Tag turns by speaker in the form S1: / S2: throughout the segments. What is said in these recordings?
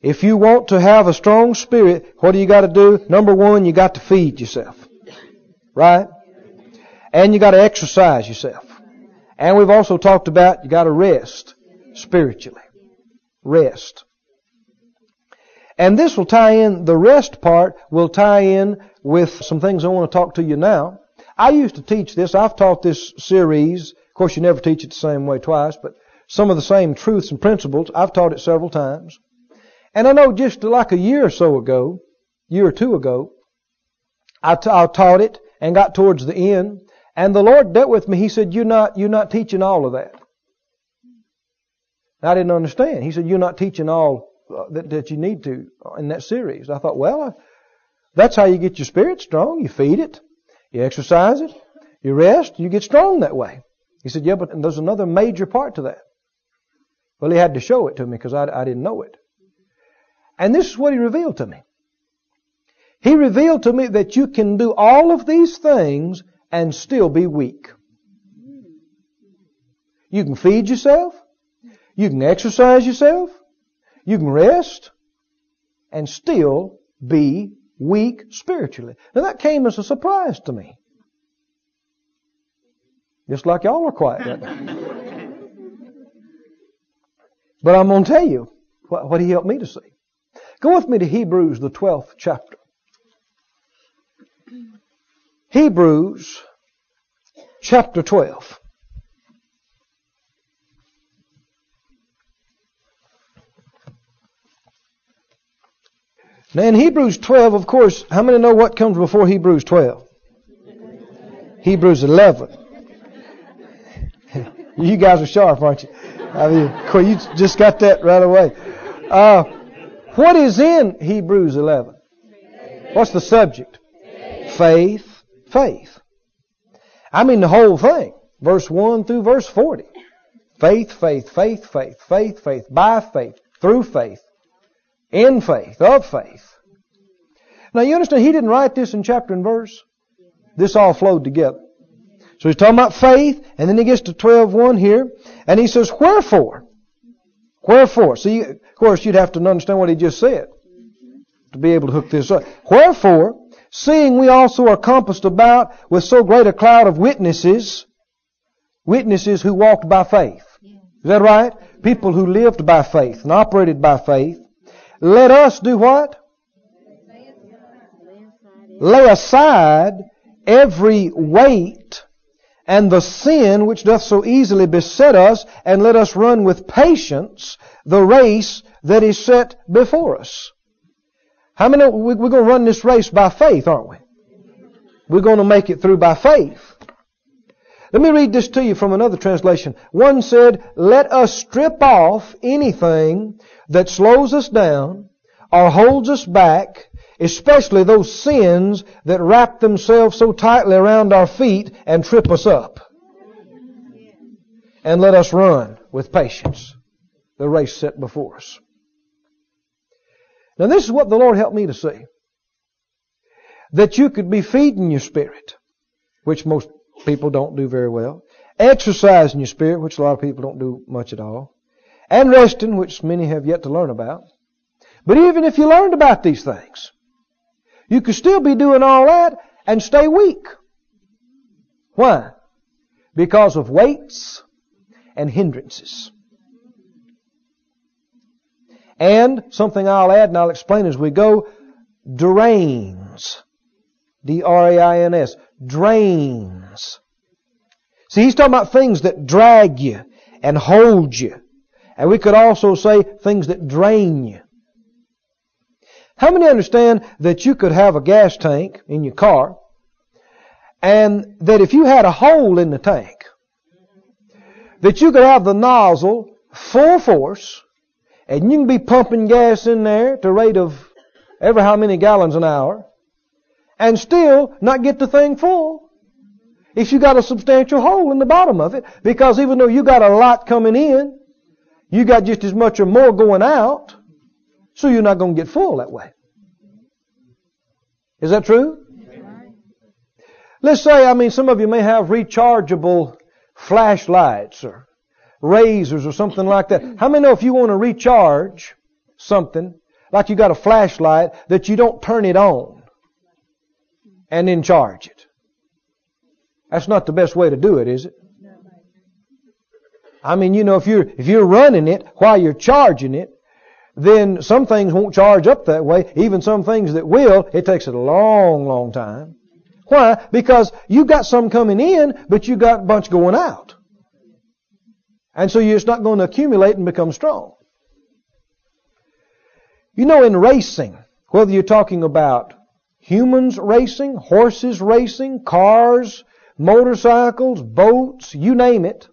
S1: If you want to have a strong spirit, what do you got to do? Number one, you got to feed yourself. Right? And you got to exercise yourself. And we've also talked about you got to rest spiritually. Rest. And this will tie in, the rest part will tie in with some things I want to talk to you now. I used to teach this. I've taught this series. Of course, you never teach it the same way twice, but some of the same truths and principles. I've taught it several times. And I know just like a year or so ago, year or two ago, I, t- I taught it and got towards the end, and the Lord dealt with me. He said, "You're not, you're not teaching all of that." I didn't understand. He said, "You're not teaching all uh, that, that you need to in that series." I thought, well, that's how you get your spirit strong. You feed it, you exercise it, you rest, you get strong that way. He said, "Yeah, but there's another major part to that." Well, he had to show it to me because I, I didn't know it. And this is what he revealed to me. He revealed to me that you can do all of these things and still be weak. You can feed yourself. You can exercise yourself. You can rest and still be weak spiritually. Now that came as a surprise to me. Just like y'all are quiet right now. but I'm going to tell you what, what he helped me to see. Go with me to Hebrews, the 12th chapter. Hebrews, chapter 12. Now in Hebrews 12, of course, how many know what comes before Hebrews 12? Hebrews 11. you guys are sharp, aren't you? I mean, you just got that right away. Uh, what is in Hebrews 11? What's the subject? Faith, faith. I mean the whole thing. Verse 1 through verse 40. Faith, faith, faith, faith, faith, faith, by faith, through faith, in faith, of faith. Now you understand, he didn't write this in chapter and verse. This all flowed together. So he's talking about faith, and then he gets to 12.1 here, and he says, Wherefore? Wherefore? See, of course, you'd have to understand what he just said to be able to hook this up. Wherefore, seeing we also are compassed about with so great a cloud of witnesses, witnesses who walked by faith. Is that right? People who lived by faith and operated by faith. Let us do what? Lay aside every weight and the sin which doth so easily beset us, and let us run with patience the race that is set before us. How many, we're going to run this race by faith, aren't we? We're going to make it through by faith. Let me read this to you from another translation. One said, let us strip off anything that slows us down or holds us back, especially those sins that wrap themselves so tightly around our feet and trip us up. And let us run with patience the race set before us. Now this is what the Lord helped me to see. That you could be feeding your spirit, which most people don't do very well, exercising your spirit, which a lot of people don't do much at all, and resting, which many have yet to learn about. But even if you learned about these things, you could still be doing all that and stay weak. Why? Because of weights and hindrances. And something I'll add and I'll explain as we go, drains. D-R-A-I-N-S. Drains. See, he's talking about things that drag you and hold you. And we could also say things that drain you. How many understand that you could have a gas tank in your car and that if you had a hole in the tank, that you could have the nozzle full force and you can be pumping gas in there to a rate of ever how many gallons an hour and still not get the thing full if you got a substantial hole in the bottom of it? Because even though you got a lot coming in, you got just as much or more going out, so you're not going to get full that way. Is that true? Let's say, I mean, some of you may have rechargeable flashlights or razors or something like that. How many know if you want to recharge something, like you got a flashlight, that you don't turn it on and then charge it. That's not the best way to do it, is it? I mean, you know, if you're, if you're running it while you're charging it, then some things won't charge up that way. Even some things that will, it takes a long, long time. Why? Because you've got some coming in, but you've got a bunch going out. And so it's not going to accumulate and become strong. You know, in racing, whether you're talking about humans racing, horses racing, cars, motorcycles, boats, you name it,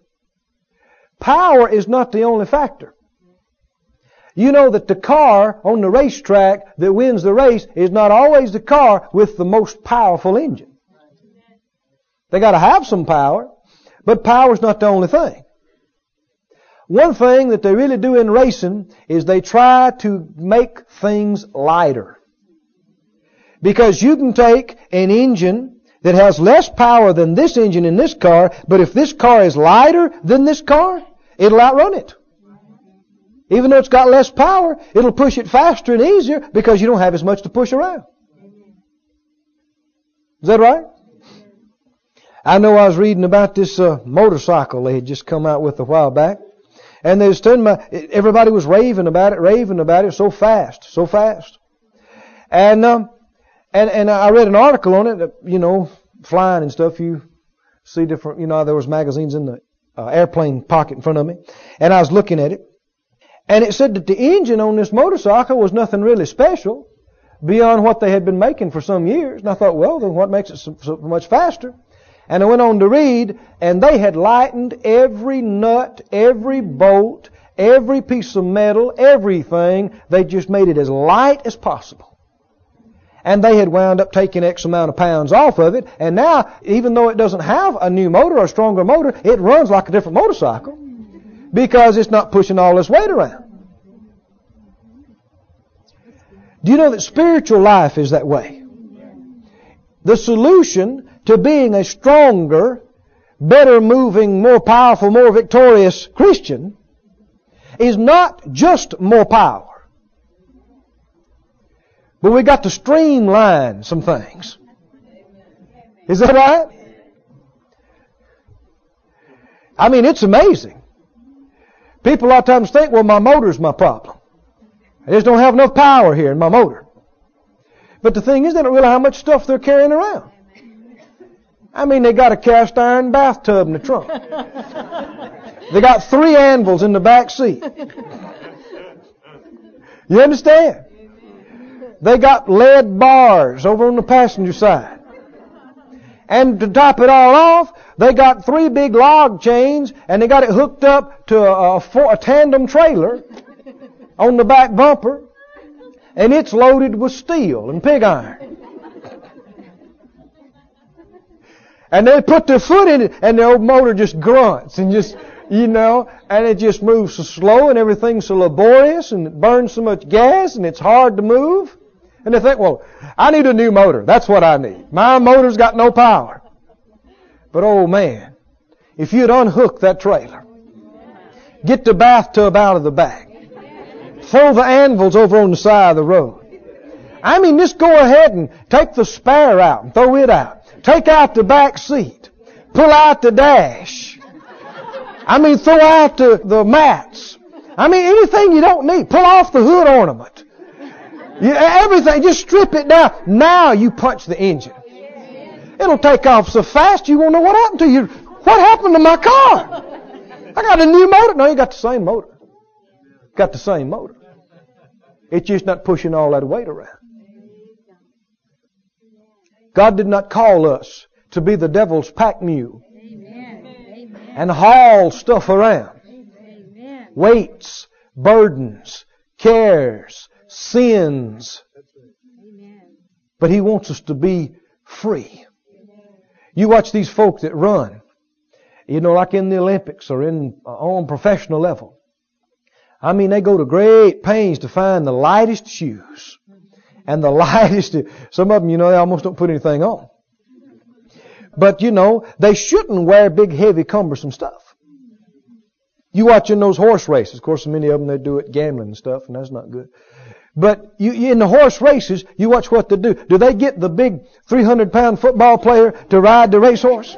S1: power is not the only factor. You know that the car on the racetrack that wins the race is not always the car with the most powerful engine. They gotta have some power, but power's not the only thing. One thing that they really do in racing is they try to make things lighter. Because you can take an engine that has less power than this engine in this car, but if this car is lighter than this car, it'll outrun it. Even though it's got less power, it'll push it faster and easier because you don't have as much to push around. Is that right? I know I was reading about this uh, motorcycle they had just come out with a while back. And they was telling me, everybody was raving about it, raving about it so fast, so fast. And, um, and, and I read an article on it, you know, flying and stuff, you see different, you know, there was magazines in the uh, airplane pocket in front of me. And I was looking at it. And it said that the engine on this motorcycle was nothing really special beyond what they had been making for some years. And I thought, well, then what makes it so, so much faster? And I went on to read, and they had lightened every nut, every bolt, every piece of metal, everything. They just made it as light as possible. And they had wound up taking X amount of pounds off of it, and now, even though it doesn't have a new motor or a stronger motor, it runs like a different motorcycle because it's not pushing all this weight around. Do you know that spiritual life is that way? The solution to being a stronger, better moving, more powerful, more victorious Christian is not just more power. But we got to streamline some things. Is that right? I mean, it's amazing. People a lot of times think, well, my motor's my problem. I just don't have enough power here in my motor. But the thing is, they don't realize how much stuff they're carrying around. I mean, they got a cast iron bathtub in the trunk. they got three anvils in the back seat. You understand? They got lead bars over on the passenger side. And to top it all off, they got three big log chains and they got it hooked up to a, a, a tandem trailer on the back bumper and it's loaded with steel and pig iron. And they put their foot in it and the old motor just grunts and just, you know, and it just moves so slow and everything's so laborious and it burns so much gas and it's hard to move. And they think, well, I need a new motor. That's what I need. My motor's got no power. But oh man, if you'd unhook that trailer, get the bathtub out of the back, throw the anvils over on the side of the road. I mean, just go ahead and take the spare out and throw it out. Take out the back seat. Pull out the dash. I mean, throw out the, the mats. I mean, anything you don't need. Pull off the hood ornament. You, everything, just strip it down. Now you punch the engine. It'll take off so fast you won't know what happened to you. What happened to my car? I got a new motor. No, you got the same motor. Got the same motor. It's just not pushing all that weight around. God did not call us to be the devil's pack mule and haul stuff around. Weights, burdens, cares, sins. But He wants us to be free. You watch these folks that run, you know, like in the Olympics or in uh, on professional level. I mean, they go to great pains to find the lightest shoes and the lightest. Some of them, you know, they almost don't put anything on. But you know, they shouldn't wear big, heavy, cumbersome stuff. You watch in those horse races. Of course, many of them they do it gambling and stuff, and that's not good. But you, in the horse races, you watch what they do. Do they get the big 300 pound football player to ride the racehorse?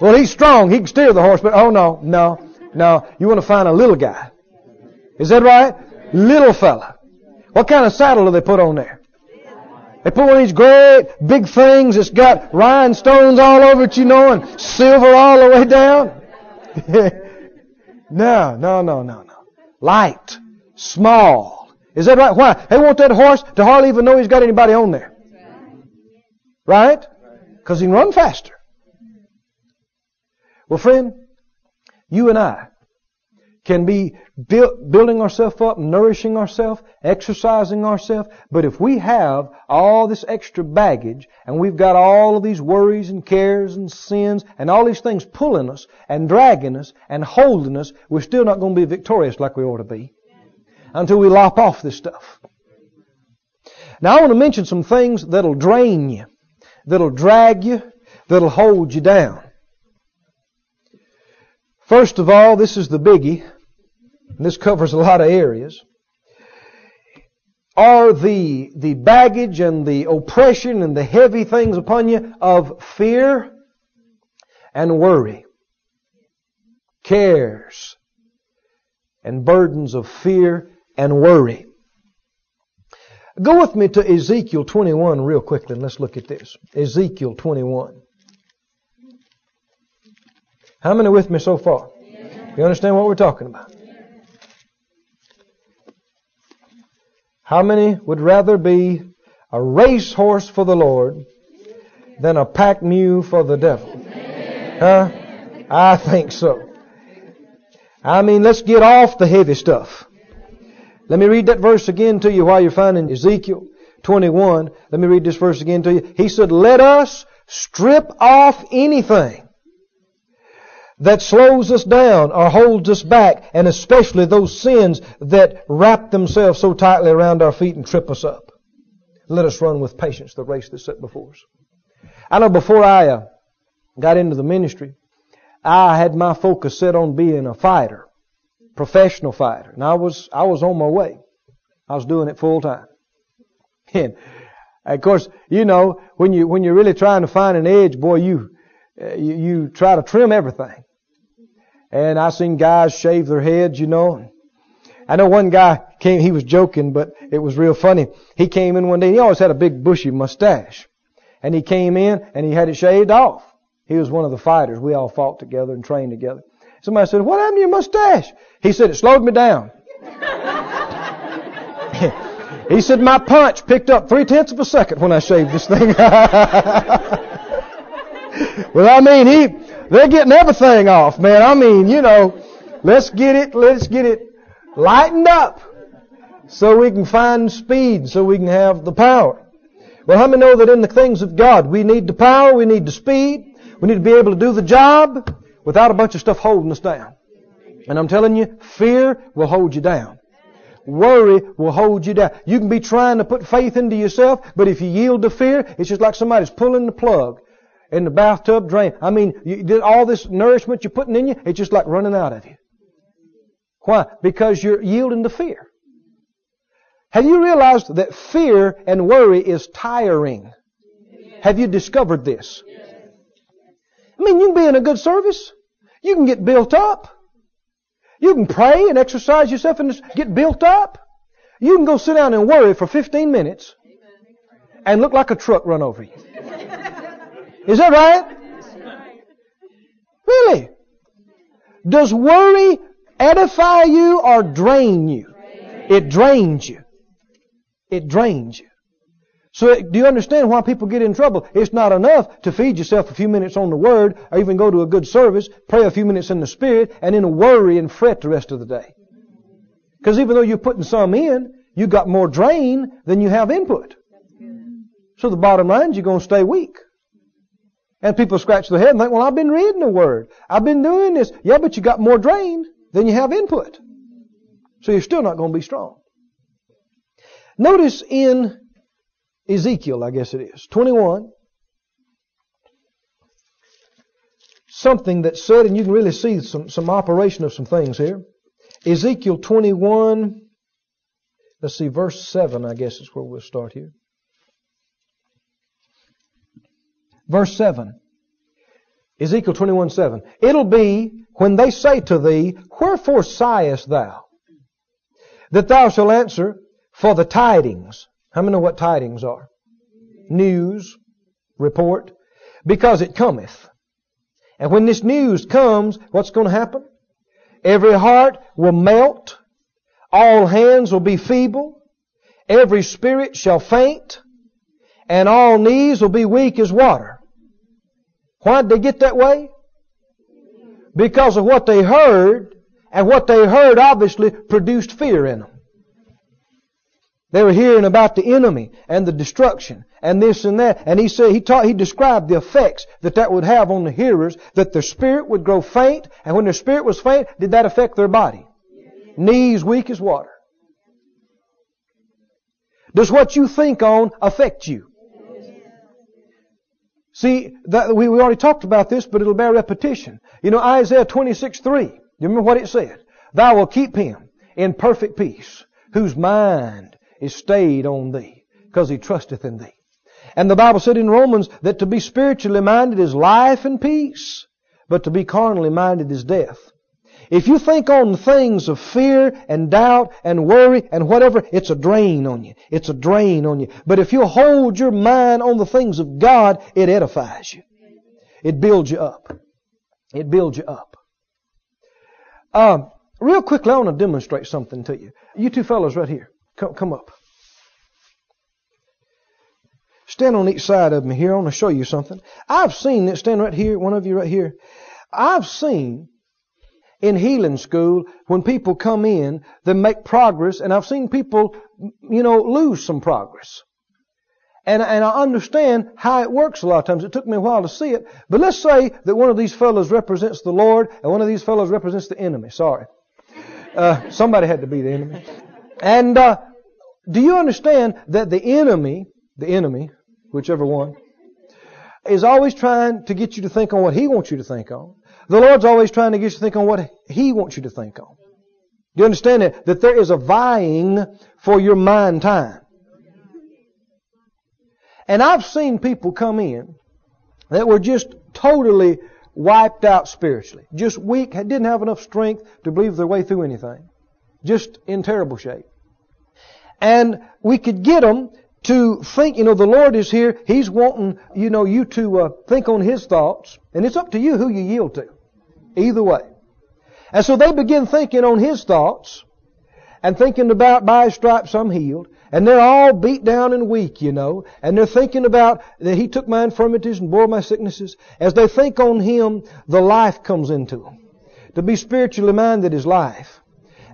S1: Well, he's strong. He can steer the horse, but oh no, no, no. You want to find a little guy. Is that right? Little fella. What kind of saddle do they put on there? They put one of these great big things that's got rhinestones all over it, you know, and silver all the way down. no, no, no, no, no. Light. Small. Is that right? Why? They want that horse to hardly even know he's got anybody on there. Right? Because he can run faster. Well, friend, you and I can be build, building ourselves up, nourishing ourselves, exercising ourselves, but if we have all this extra baggage and we've got all of these worries and cares and sins and all these things pulling us and dragging us and holding us, we're still not going to be victorious like we ought to be until we lop off this stuff. Now I want to mention some things that'll drain you, that'll drag you, that'll hold you down. First of all, this is the biggie. And this covers a lot of areas. Are the, the baggage and the oppression and the heavy things upon you of fear and worry, cares, and burdens of fear and worry. Go with me to Ezekiel 21 real quickly and let's look at this. Ezekiel 21. How many with me so far? You understand what we're talking about? How many would rather be a racehorse for the Lord than a pack mule for the devil? Huh? I think so. I mean, let's get off the heavy stuff. Let me read that verse again to you while you're finding Ezekiel 21. Let me read this verse again to you. He said, let us strip off anything that slows us down or holds us back, and especially those sins that wrap themselves so tightly around our feet and trip us up. Let us run with patience the race that's set before us. I know before I uh, got into the ministry, I had my focus set on being a fighter, professional fighter, and I was I was on my way. I was doing it full time. And of course, you know when you when you're really trying to find an edge, boy, you uh, you, you try to trim everything. And I seen guys shave their heads, you know. I know one guy came, he was joking, but it was real funny. He came in one day, he always had a big bushy mustache. And he came in and he had it shaved off. He was one of the fighters. We all fought together and trained together. Somebody said, what happened to your mustache? He said, it slowed me down. he said, my punch picked up three tenths of a second when I shaved this thing. well, I mean, he, they're getting everything off, man. I mean, you know, let's get it, let's get it lightened up so we can find speed, so we can have the power. Well, how many know that in the things of God, we need the power, we need the speed, we need to be able to do the job without a bunch of stuff holding us down. And I'm telling you, fear will hold you down. Worry will hold you down. You can be trying to put faith into yourself, but if you yield to fear, it's just like somebody's pulling the plug in the bathtub drain. I mean, you, did all this nourishment you're putting in you, it's just like running out of you. Why? Because you're yielding to fear. Have you realized that fear and worry is tiring? Have you discovered this? I mean, you can be in a good service. You can get built up. You can pray and exercise yourself and get built up. You can go sit down and worry for 15 minutes and look like a truck run over you. Is that right? Really? Does worry edify you or drain you? It drains you. It drains you. So do you understand why people get in trouble? It's not enough to feed yourself a few minutes on the Word or even go to a good service, pray a few minutes in the Spirit, and then worry and fret the rest of the day. Because even though you're putting some in, you've got more drain than you have input. So the bottom line is you're going to stay weak. And people scratch their head and think, well, I've been reading the Word. I've been doing this. Yeah, but you got more drain than you have input. So you're still not going to be strong. Notice in Ezekiel, I guess it is, 21, something that's said, and you can really see some, some operation of some things here. Ezekiel 21, Let's see, verse 7, I guess is where we'll start here. Verse 7. Ezekiel 21 7. It'll be when they say to thee, Wherefore sighest thou? That thou shalt answer, For the tidings. How many know what tidings are? News, report. Because it cometh. And when this news comes, what's going to happen? Every heart will melt. All hands will be feeble. Every spirit shall faint. And all knees will be weak as water. Why did they get that way? Because of what they heard, and what they heard obviously produced fear in them. They were hearing about the enemy and the destruction and this and that. And he said, he taught, he described the effects that that would have on the hearers, that their spirit would grow faint. And when their spirit was faint, did that affect their body? Knees weak as water. Does what you think on affect you? See, that, we, we already talked about this, but it'll bear repetition. You know, Isaiah 26, 3. You remember what it said? Thou will keep him in perfect peace, whose mind is stayed on thee, because he trusteth in thee. And the Bible said in Romans that to be spiritually minded is life and peace, but to be carnally minded is death. If you think on things of fear and doubt and worry and whatever, it's a drain on you. It's a drain on you. But if you hold your mind on the things of God, it edifies you. It builds you up. It builds you up. Um, real quickly, I want to demonstrate something to you. You two fellows right here. Come, come up. Stand on each side of me here. I want to show you something. I've seen it. Stand right here. One of you right here. I've seen in healing school when people come in, they make progress, and I've seen people, you know, lose some progress. And, and I understand how it works a lot of times. It took me a while to see it. But let's say that one of these fellows represents the Lord and one of these fellows represents the enemy. Sorry. Uh, somebody had to be the enemy. And uh, do you understand that the enemy, the enemy, whichever one, is always trying to get you to think on what he wants you to think on. The Lord's always trying to get you to think on what he wants you to think on. Do you understand that? That there is a vying for your mind time. And I've seen people come in that were just totally wiped out spiritually. Just weak, didn't have enough strength to believe their way through anything just in terrible shape. And we could get them to think, you know, the Lord is here. He's wanting, you know, you to uh, think on His thoughts. And it's up to you who you yield to. Either way. And so they begin thinking on His thoughts and thinking about by His stripes I'm healed. And they're all beat down and weak, you know. And they're thinking about that He took my infirmities and bore my sicknesses. As they think on Him, the life comes into them. To be spiritually minded is life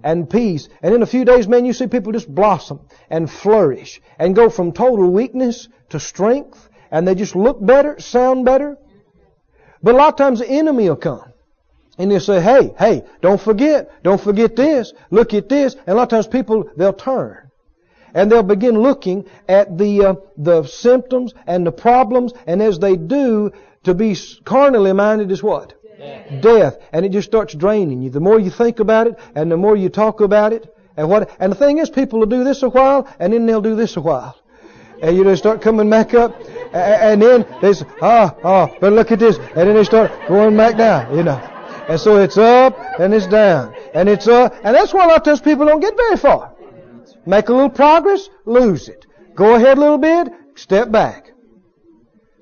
S1: and peace. And in a few days, man, you see people just blossom and flourish and go from total weakness to strength and they just look better, sound better. But a lot of times the enemy will come. And they'll say, hey, hey, don't forget, don't forget this, look at this. And a lot of times people, they'll turn. And they'll begin looking at the, uh, the symptoms and the problems. And as they do, to be carnally minded is what? Death. And it just starts draining you. The more you think about it and the more you talk about it. And what, and the thing is, people will do this a while and then they'll do this a while. And you just start coming back up and then they say, ah, ah, but look at this. And then they start going back down, you know. And so it's up and it's down. And it's up. And that's why a lot of times people don't get very far. Make a little progress, lose it. Go ahead a little bit, step back.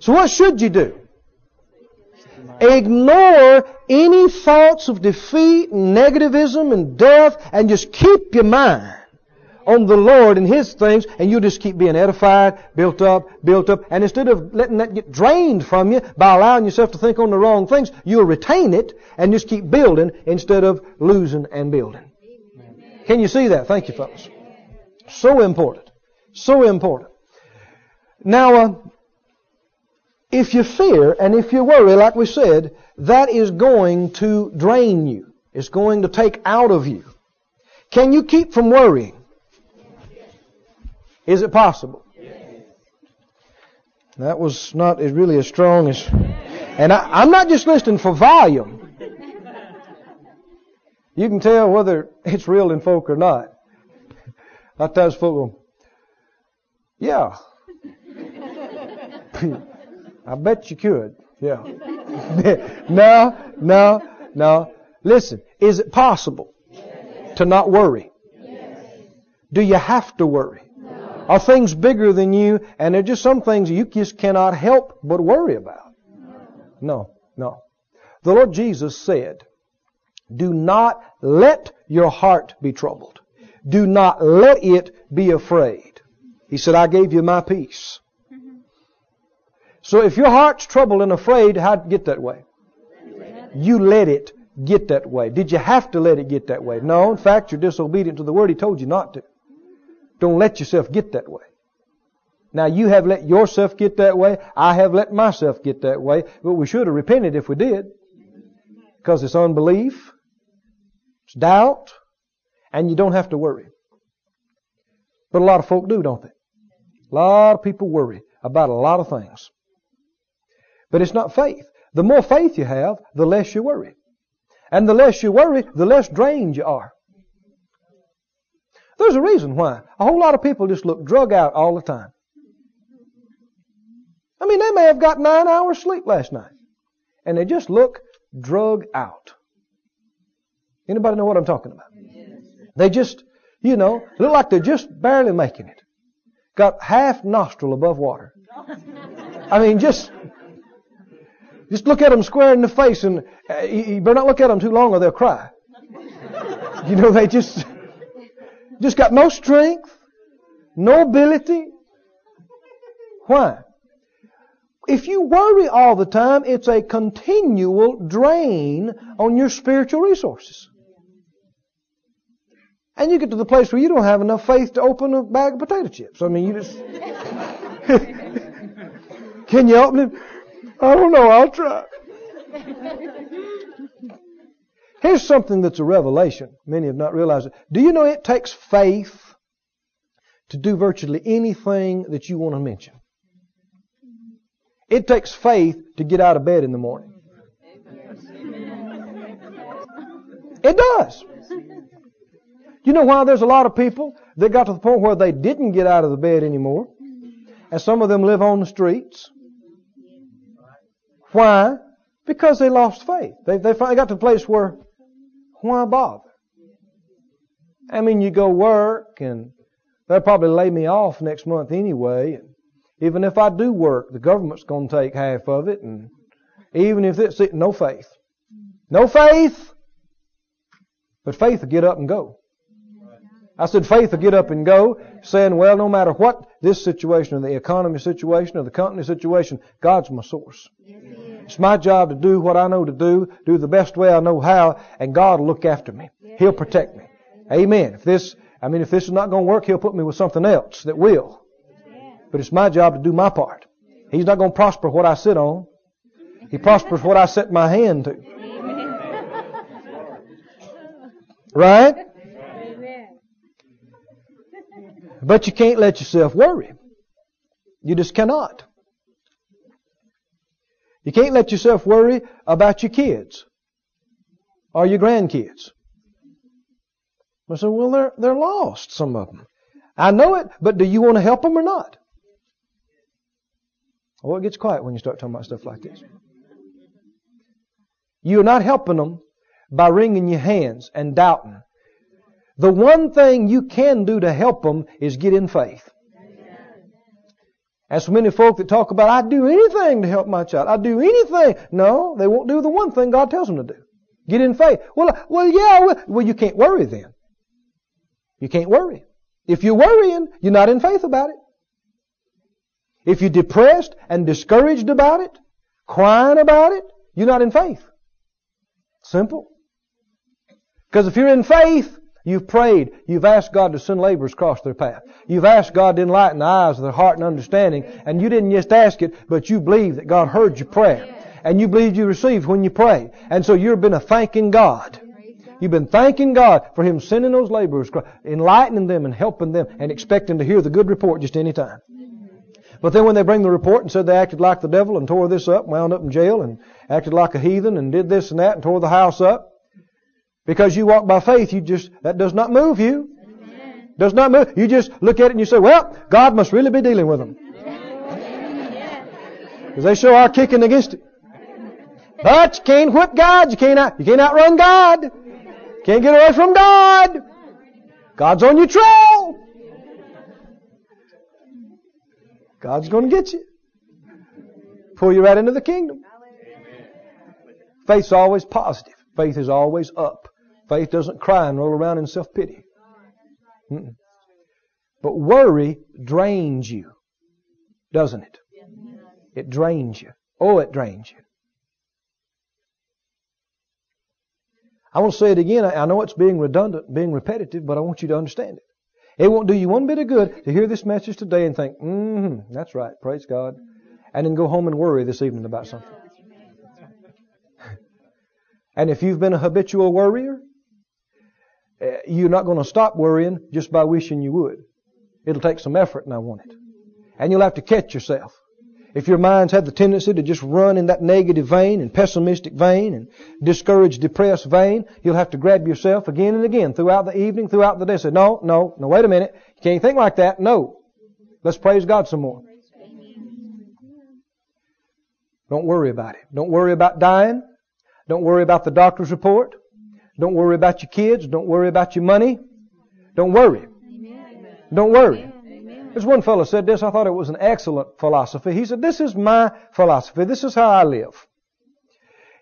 S1: So what should you do? Ignore any thoughts of defeat and negativism and death and just keep your mind on the Lord and His things and you'll just keep being edified, built up, built up. And instead of letting that get drained from you by allowing yourself to think on the wrong things, you'll retain it and just keep building instead of losing and building. Can you see that? Thank you, folks. So important. So important. Now, uh, if you fear and if you worry, like we said, that is going to drain you. It's going to take out of you. Can you keep from worrying? Is it possible? That was not really as strong as. And I, am not just listening for volume. You can tell whether it's real in folk or not. A lot of folk yeah. I bet you could. Yeah. no, no, no. Listen, is it possible to not worry? Yes. Do you have to worry? No. Are things bigger than you and there are just some things you just cannot help but worry about? No, no. The Lord Jesus said, do not let your heart be troubled. Do not let it be afraid. He said, I gave you my peace. So if your heart's troubled and afraid, how'd it get that way? You let it get that way. Did you have to let it get that way? No, in fact, you're disobedient to the word He told you not to. Don't let yourself get that way. Now you have let yourself get that way. I have let myself get that way. But we should have repented if we did. Because it's unbelief. It's doubt. And you don't have to worry. But a lot of folk do, don't they? A lot of people worry about a lot of things. But it's not faith. The more faith you have, the less you worry. And the less you worry, the less drained you are. There's a reason why. A whole lot of people just look drug out all the time. I mean, they may have got nine hours sleep last night. And they just look drug out. Anybody know what I'm talking about? They just, you know, look like they're just barely making it. Got half nostril above water. I mean, just, just look at them square in the face and uh, you better not look at them too long or they'll cry. You know, they just, just got no strength, no ability. Why? If you worry all the time, it's a continual drain on your spiritual resources. And you get to the place where you don't have enough faith to open a bag of potato chips. I mean, you just. Can you open it? I don't know. I'll try. Here's something that's a revelation. Many have not realized it. Do you know it takes faith to do virtually anything that you want to mention? It takes faith to get out of bed in the morning. It does. You know why there's a lot of people that got to the point where they didn't get out of the bed anymore? And some of them live on the streets. Why? Because they lost faith. They, they finally got to a place where, why bother? I mean, you go work and they'll probably lay me off next month anyway. And even if I do work, the government's going to take half of it. And even if it's no faith. No faith. But faith will get up and go. I said faith will get up and go, saying, well, no matter what this situation or the economy situation or the company situation, God's my source. It's my job to do what I know to do, do the best way I know how, and God will look after me. He'll protect me. Amen. If this, I mean, if this is not going to work, He'll put me with something else that will. But it's my job to do my part. He's not going to prosper what I sit on. He prospers what I set my hand to. Right? But you can't let yourself worry. You just cannot. You can't let yourself worry about your kids or your grandkids. I said, well, they're, they're lost, some of them. I know it, but do you want to help them or not? Well, it gets quiet when you start talking about stuff like this. You're not helping them by wringing your hands and doubting the one thing you can do to help them is get in faith. As so many folk that talk about, I'd do anything to help my child. I'd do anything. No, they won't do the one thing God tells them to do. Get in faith. Well, uh, well, yeah, well, well you can't worry then. You can't worry. If you're worrying, you're not in faith about it. If you're depressed and discouraged about it, crying about it, you're not in faith. Simple. Because if you're in faith, You've prayed. You've asked God to send laborers across their path. You've asked God to enlighten the eyes of their heart and understanding. And you didn't just ask it, but you believe that God heard your prayer. And you believe you received when you prayed. And so you've been a thanking God. You've been thanking God for Him sending those laborers, enlightening them and helping them and expecting to hear the good report just any time. But then when they bring the report and said they acted like the devil and tore this up, wound up in jail and acted like a heathen and did this and that and tore the house up, because you walk by faith, you just, that does not move you. Does not move. You just look at it and you say, well, God must really be dealing with them. Because they sure are kicking against it. But you can't whip God. You can't, out, you can't outrun God. You can't get away from God. God's on your trail. God's going to get you. Pull you right into the kingdom. Faith's always positive. Faith is always up. Faith doesn't cry and roll around in self pity. But worry drains you, doesn't it? It drains you. Oh, it drains you. I want to say it again. I know it's being redundant, being repetitive, but I want you to understand it. It won't do you one bit of good to hear this message today and think, mm-hmm, that's right, praise God, and then go home and worry this evening about something. and if you've been a habitual worrier, Uh, you're not going to stop worrying just by wishing you would. It'll take some effort, and I want it. And you'll have to catch yourself. If your mind's had the tendency to just run in that negative vein and pessimistic vein and discouraged, depressed vein, you'll have to grab yourself again and again throughout the evening, throughout the day. Say, no, no, no, wait a minute. You can't think like that. No. Let's praise God some more. Don't worry about it. Don't worry about dying. Don't worry about the doctor's report. Don't worry about your kids. Don't worry about your money. Don't worry. Don't worry. There's one fellow said this. I thought it was an excellent philosophy. He said, "This is my philosophy. This is how I live."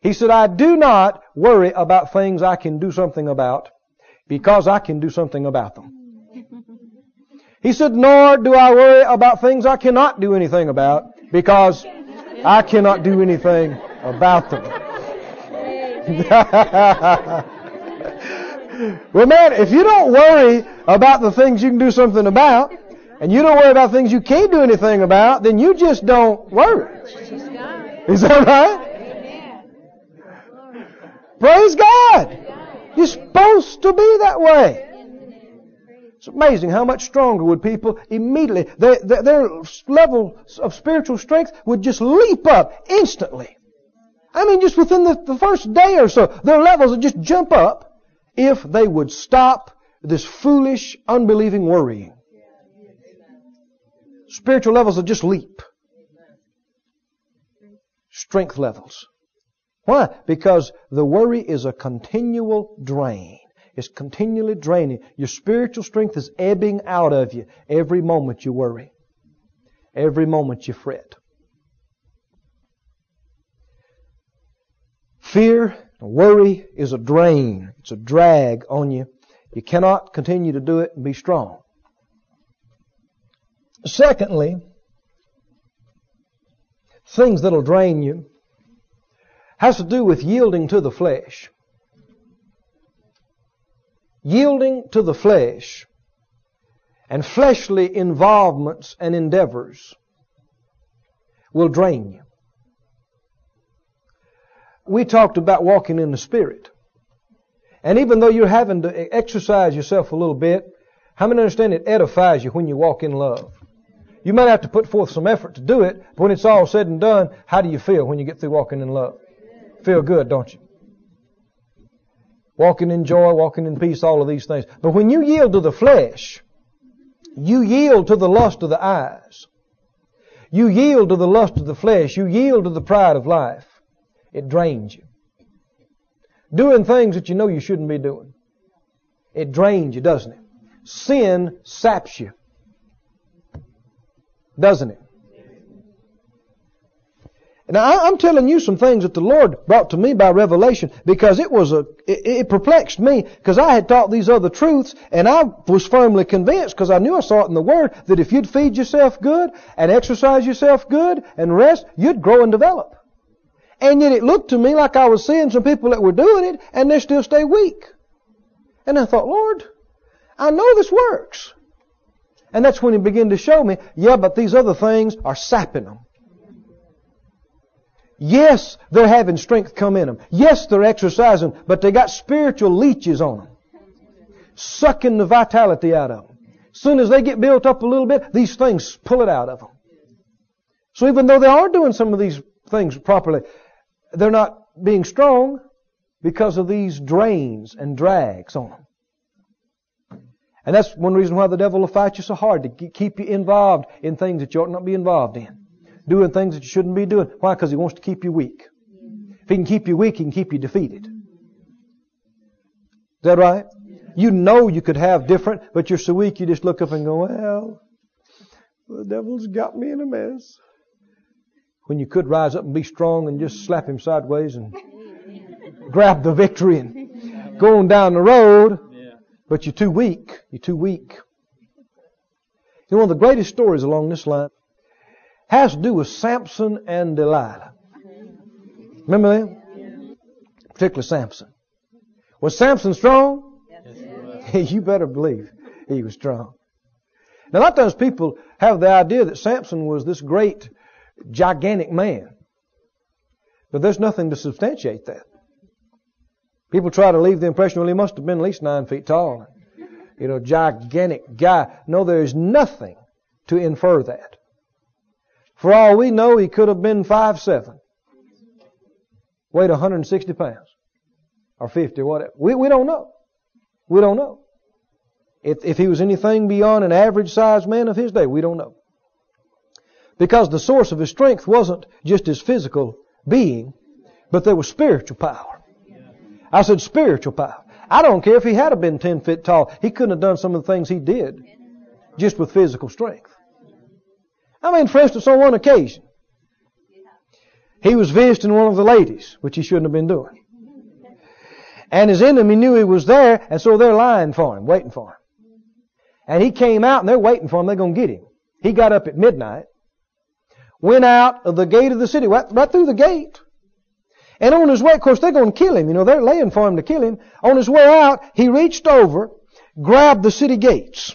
S1: He said, "I do not worry about things I can do something about because I can do something about them." He said, "Nor do I worry about things I cannot do anything about because I cannot do anything about them." well, man, if you don't worry about the things you can do something about, and you don't worry about things you can't do anything about, then you just don't worry. Is that right? Praise God. You're supposed to be that way. It's amazing how much stronger would people immediately, their, their, their level of spiritual strength would just leap up instantly. I mean, just within the, the first day or so, their levels would just jump up if they would stop this foolish, unbelieving worrying. Spiritual levels will just leap. Strength levels. Why? Because the worry is a continual drain. It's continually draining. Your spiritual strength is ebbing out of you every moment you worry. Every moment you fret. Fear, worry is a drain. It's a drag on you. You cannot continue to do it and be strong. Secondly, things that'll drain you has to do with yielding to the flesh. Yielding to the flesh and fleshly involvements and endeavors will drain you. We talked about walking in the Spirit. And even though you're having to exercise yourself a little bit, how many understand it edifies you when you walk in love? You might have to put forth some effort to do it, but when it's all said and done, how do you feel when you get through walking in love? Feel good, don't you? Walking in joy, walking in peace, all of these things. But when you yield to the flesh, you yield to the lust of the eyes. You yield to the lust of the flesh. You yield to the pride of life. It drains you. Doing things that you know you shouldn't be doing. It drains you, doesn't it? Sin saps you doesn't it? Now I'm telling you some things that the Lord brought to me by revelation because it was a it, it perplexed me because I had taught these other truths and I was firmly convinced because I knew I saw it in the Word that if you'd feed yourself good and exercise yourself good and rest, you'd grow and develop. And yet it looked to me like I was seeing some people that were doing it and they still stay weak. And I thought, Lord, I know this works. And that's when he began to show me, yeah, but these other things are sapping them. Yes, they're having strength come in them. Yes, they're exercising, but they got spiritual leeches on them. Sucking the vitality out of them. Soon as they get built up a little bit, these things pull it out of them. So even though they are doing some of these things properly, they're not being strong because of these drains and drags on them. And that's one reason why the devil will fight you so hard, to keep you involved in things that you ought not be involved in. Doing things that you shouldn't be doing. Why? Because he wants to keep you weak. If he can keep you weak, he can keep you defeated. Is that right? You know you could have different, but you're so weak you just look up and go, well, the devil's got me in a mess. When you could rise up and be strong and just slap him sideways and grab the victory and go on down the road, but you're too weak. You're too weak. You know, one of the greatest stories along this line has to do with Samson and Delilah. Remember them? Particularly Samson. Was Samson strong? Yes, you better believe he was strong. Now, a lot of times people have the idea that Samson was this great, gigantic man. But there's nothing to substantiate that. People try to leave the impression, well, he must have been at least nine feet tall. You know, gigantic guy. No, there's nothing to infer that. For all we know, he could have been five seven, weighed 160 pounds, or 50, or whatever. We, we don't know. We don't know. If, if he was anything beyond an average sized man of his day, we don't know. Because the source of his strength wasn't just his physical being, but there was spiritual power. I said spiritual power. I don't care if he had been 10 feet tall. He couldn't have done some of the things he did just with physical strength. I mean, for instance, on one occasion, he was visiting one of the ladies, which he shouldn't have been doing. And his enemy knew he was there, and so they're lying for him, waiting for him. And he came out, and they're waiting for him. They're going to get him. He got up at midnight, went out of the gate of the city, right, right through the gate. And on his way, of course, they're going to kill him. You know, they're laying for him to kill him. On his way out, he reached over, grabbed the city gates.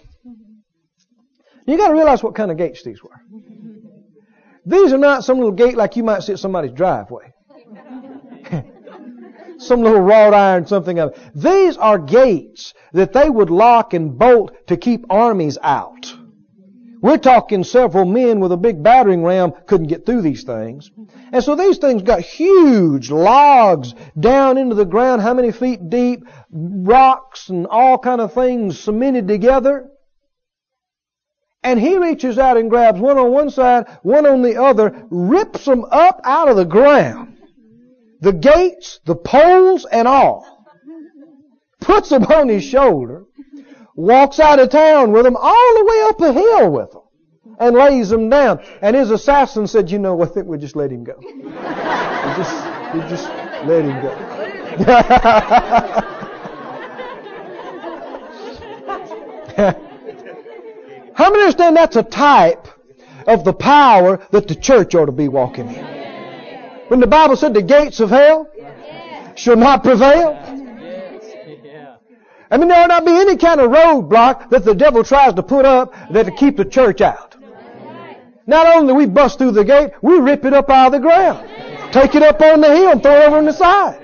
S1: You got to realize what kind of gates these were. These are not some little gate like you might see at somebody's driveway. some little wrought iron something of it. These are gates that they would lock and bolt to keep armies out. We're talking several men with a big battering ram couldn't get through these things. And so these things got huge logs down into the ground, how many feet deep, rocks and all kind of things cemented together. And he reaches out and grabs one on one side, one on the other, rips them up out of the ground. The gates, the poles, and all. Puts them on his shoulder. Walks out of town with them all the way up a hill with them. And lays them down. And his assassin said, you know, I think we'll just let him go. we just, we just let him go. How many understand that's a type of the power that the church ought to be walking in? When the Bible said the gates of hell shall not prevail. I mean, there ought not be any kind of roadblock that the devil tries to put up that to keep the church out. Not only we bust through the gate, we rip it up out of the ground. Take it up on the hill and throw it over on the side.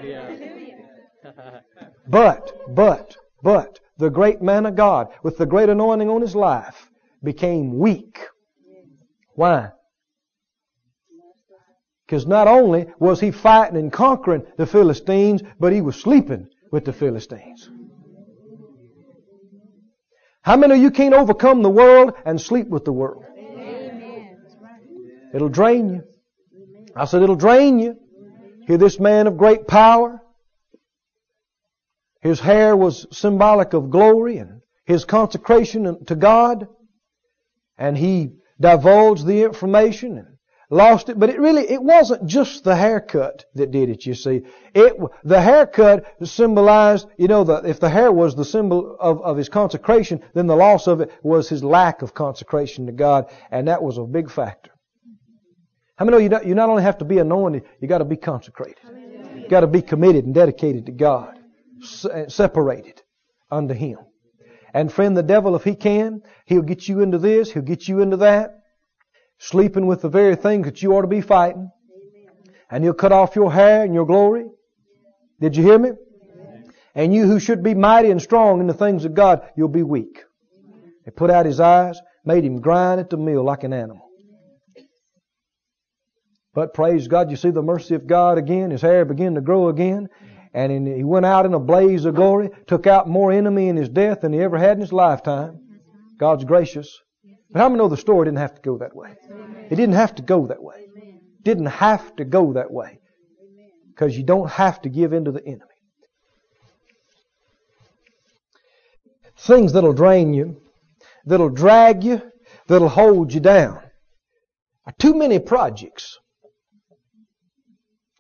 S1: But, but, but, the great man of God, with the great anointing on his life, became weak. Why? Because not only was he fighting and conquering the Philistines, but he was sleeping with the Philistines. How many of you can't overcome the world and sleep with the world? It'll drain you. I said it'll drain you. Here this man of great power. His hair was symbolic of glory and his consecration to God and he divulged the information and lost it. But it really, it wasn't just the haircut that did it, you see. It, the haircut symbolized, you know, the, if the hair was the symbol of, of his consecration, then the loss of it was his lack of consecration to God, and that was a big factor. How many know you, not, you not only have to be anointed, you got to be consecrated. You got to be committed and dedicated to God, eh, separated unto Him. And friend, the devil, if he can, he'll get you into this, he'll get you into that, sleeping with the very things that you ought to be fighting. And he'll cut off your hair and your glory. Did you hear me? And you who should be mighty and strong in the things of God, you'll be weak. They put out his eyes, made him grind at the mill like an animal. But praise God, you see the mercy of God again. His hair began to grow again. and he went out in a blaze of glory, took out more enemy in his death than he ever had in his lifetime. God's gracious. But how many know the story didn't have to go that way? It didn't have to go that way. Didn't have to go that way. Because you don't have to give in to the enemy. Things that'll drain you, that'll drag you, that'll hold you down. are Too many projects.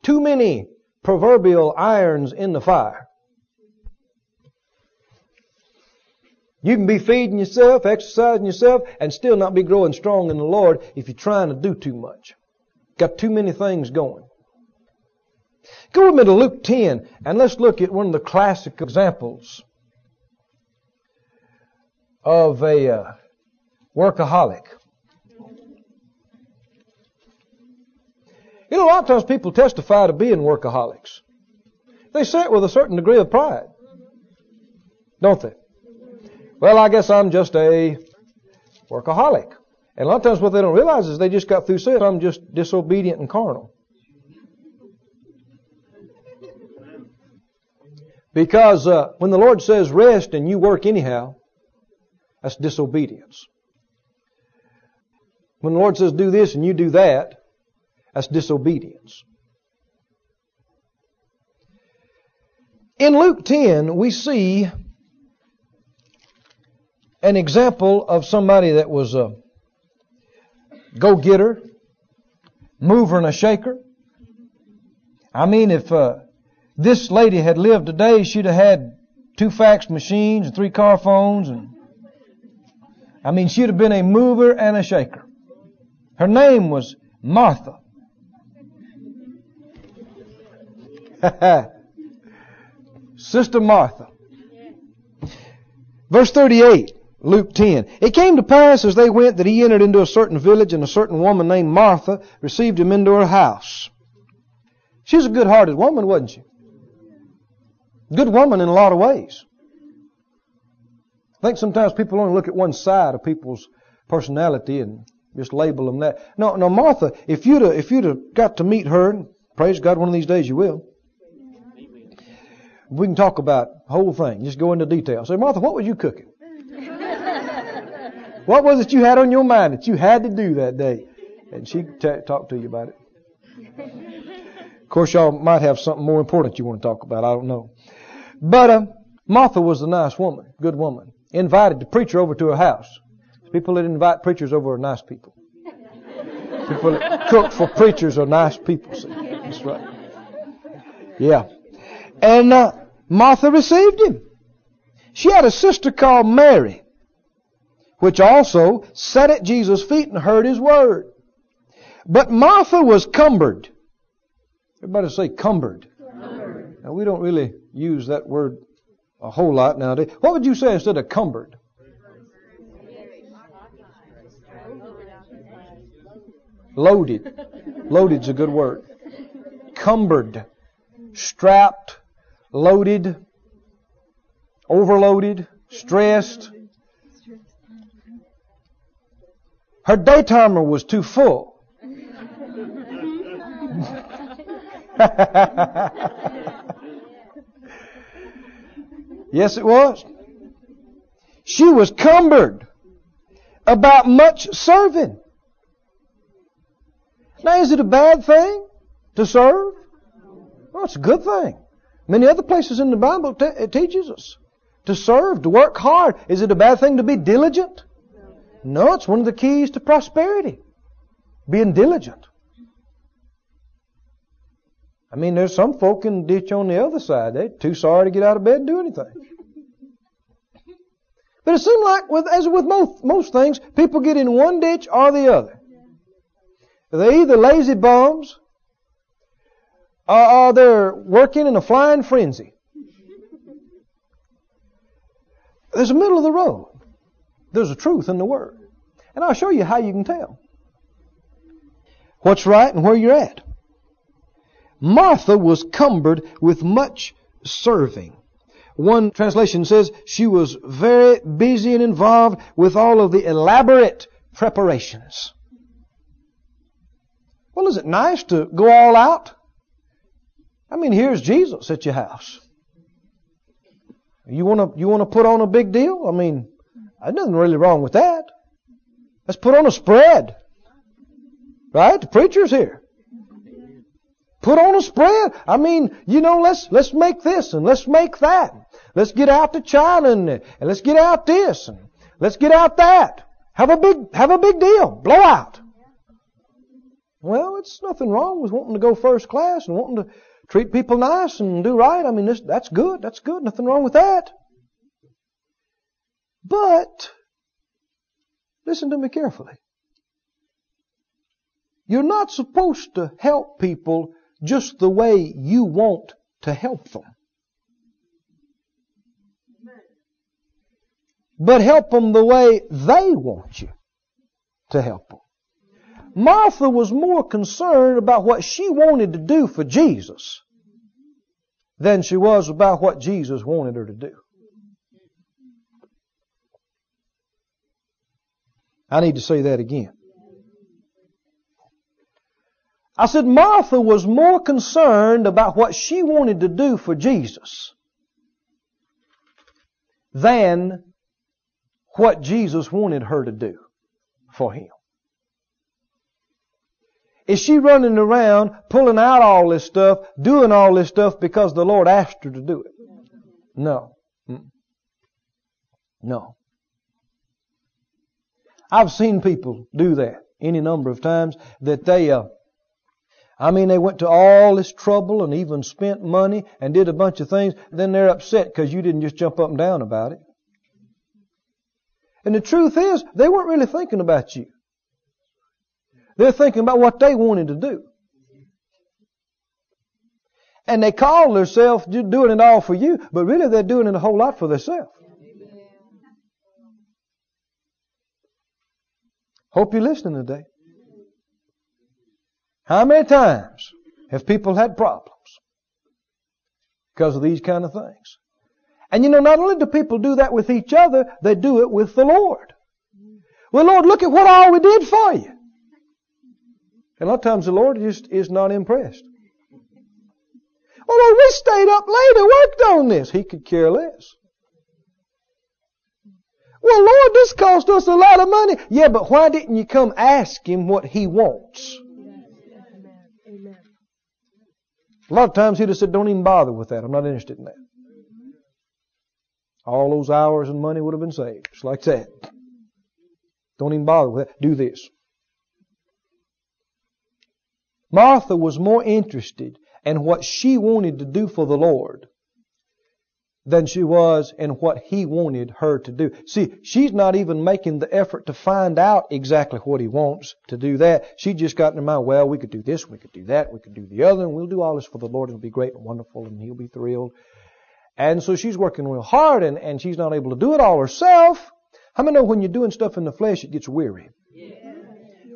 S1: Too many proverbial irons in the fire. You can be feeding yourself, exercising yourself, and still not be growing strong in the Lord if you're trying to do too much. Got too many things going. Go with me to Luke 10 and let's look at one of the classic examples of a uh, workaholic. You know, a lot of times people testify to being workaholics. They say it with a certain degree of pride. Don't they? Well, I guess I'm just a workaholic. And a lot of times what they don't realize is they just got through sin. I'm just disobedient and carnal. Because uh, when the Lord says rest and you work anyhow, that's disobedience. When the Lord says do this and you do that, that's disobedience. In Luke 10, we see an example of somebody that was a go getter, mover and a shaker. I mean, if uh, this lady had lived today, she'd have had two fax machines and three car phones, and I mean, she'd have been a mover and a shaker. Her name was Martha. Sister Martha. Verse 38, Luke 10. It came to pass as they went that he entered into a certain village and a certain woman named Martha received him into her house. She's a good hearted woman, wasn't she? Good woman in a lot of ways. I think sometimes people only look at one side of people's personality and just label them that. No, no, Martha, if you'd have, if you'd have got to meet her, praise God, one of these days you will. We can talk about the whole thing. Just go into detail. Say, Martha, what was you cooking? What was it you had on your mind that you had to do that day? And she t- talked to you about it. Of course, y'all might have something more important you want to talk about. I don't know. But uh, Martha was a nice woman, good woman. Invited the preacher over to her house. People that invite preachers over are nice people. People that cook for preachers are nice people. See? That's right. Yeah. And uh, Martha received him. She had a sister called Mary, which also sat at Jesus' feet and heard his word. But Martha was cumbered. Everybody say cumbered. cumbered. Now we don't really use that word a whole lot nowadays. What would you say instead of cumbered? Loaded. Loaded's a good word. Cumbered. Strapped loaded, overloaded, stressed. Her daytimer was too full. yes, it was. She was cumbered about much serving. Now, is it a bad thing to serve? Well, it's a good thing. Many other places in the Bible te- it teaches us to serve, to work hard. Is it a bad thing to be diligent? No, it's one of the keys to prosperity. Being diligent. I mean, there's some folk in the ditch on the other side. They're too sorry to get out of bed and do anything. But it seems like, with, as with most, most things, people get in one ditch or the other. They're either lazy bums uh, they're working in a flying frenzy. There's a middle of the road. There's a truth in the Word. And I'll show you how you can tell what's right and where you're at. Martha was cumbered with much serving. One translation says she was very busy and involved with all of the elaborate preparations. Well, is it nice to go all out? I mean, here's Jesus at your house. You want to you want to put on a big deal? I mean, there's nothing really wrong with that. Let's put on a spread. Right? The preacher's here. Put on a spread. I mean, you know, let's let's make this and let's make that. Let's get out to China and, and let's get out this and let's get out that. Have a big have a big deal. Blow out. Well, it's nothing wrong with wanting to go first class and wanting to treat people nice and do right. I mean, this, that's good. That's good. Nothing wrong with that. But listen to me carefully. You're not supposed to help people just the way you want to help them. But help them the way they want you to help them. Martha was more concerned about what she wanted to do for Jesus than she was about what Jesus wanted her to do. I need to say that again. I said Martha was more concerned about what she wanted to do for Jesus than what Jesus wanted her to do for him. Is she running around pulling out all this stuff, doing all this stuff because the Lord asked her to do it? No. No. I've seen people do that any number of times that they, uh, I mean, they went to all this trouble and even spent money and did a bunch of things. Then they're upset because you didn't just jump up and down about it. And the truth is, they weren't really thinking about you. They're thinking about what they wanted to do. And they call themselves doing it all for you, but really they're doing it a whole lot for themselves. Hope you're listening today. How many times have people had problems because of these kind of things? And you know, not only do people do that with each other, they do it with the Lord. Well, Lord, look at what all we did for you. And a lot of times the Lord just is not impressed. Well, Lord, we stayed up late and worked on this. He could care less. Well, Lord, this cost us a lot of money. Yeah, but why didn't you come ask Him what He wants? A lot of times he'd have said, don't even bother with that. I'm not interested in that. All those hours and money would have been saved. Just like that. Don't even bother with that. Do this. Martha was more interested in what she wanted to do for the Lord than she was in what he wanted her to do. See, she's not even making the effort to find out exactly what he wants to do that. She just got in her mind, well, we could do this, we could do that, we could do the other, and we'll do all this for the Lord. And it'll be great and wonderful, and he'll be thrilled. And so she's working real hard, and, and she's not able to do it all herself. How many know when you're doing stuff in the flesh, it gets weary? Yeah.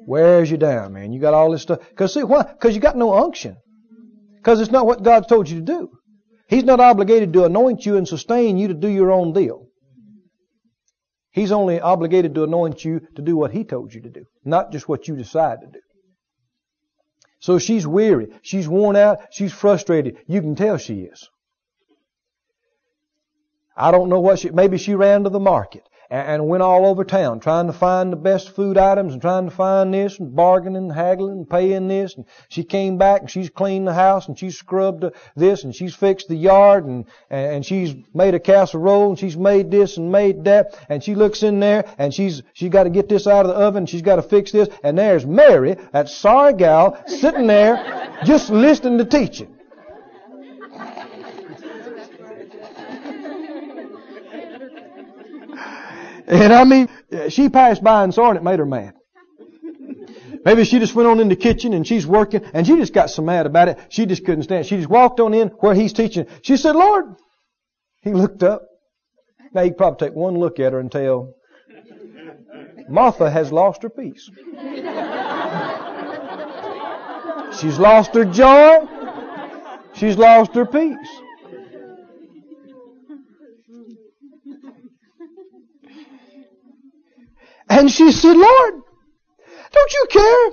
S1: Wears you down, man. You got all this stuff. Because see, why? Because you got no unction. Because it's not what God's told you to do. He's not obligated to anoint you and sustain you to do your own deal. He's only obligated to anoint you to do what He told you to do, not just what you decide to do. So she's weary. She's worn out. She's frustrated. You can tell she is. I don't know what she, maybe she ran to the market and went all over town trying to find the best food items and trying to find this and bargaining and haggling and paying this. And she came back and she's cleaned the house and she's scrubbed this and she's fixed the yard and, and she's made a casserole and she's made this and made that. And she looks in there and she's, she's got to get this out of the oven. She's got to fix this. And there's Mary, that sorry gal, sitting there just listening to teaching. And I mean, she passed by and saw it and it made her mad. Maybe she just went on in the kitchen and she's working and she just got so mad about it. She just couldn't stand. She just walked on in where he's teaching. She said, Lord. He looked up. Now could probably take one look at her and tell Martha has lost her peace. She's lost her joy. She's lost her peace. And she said, Lord, don't you care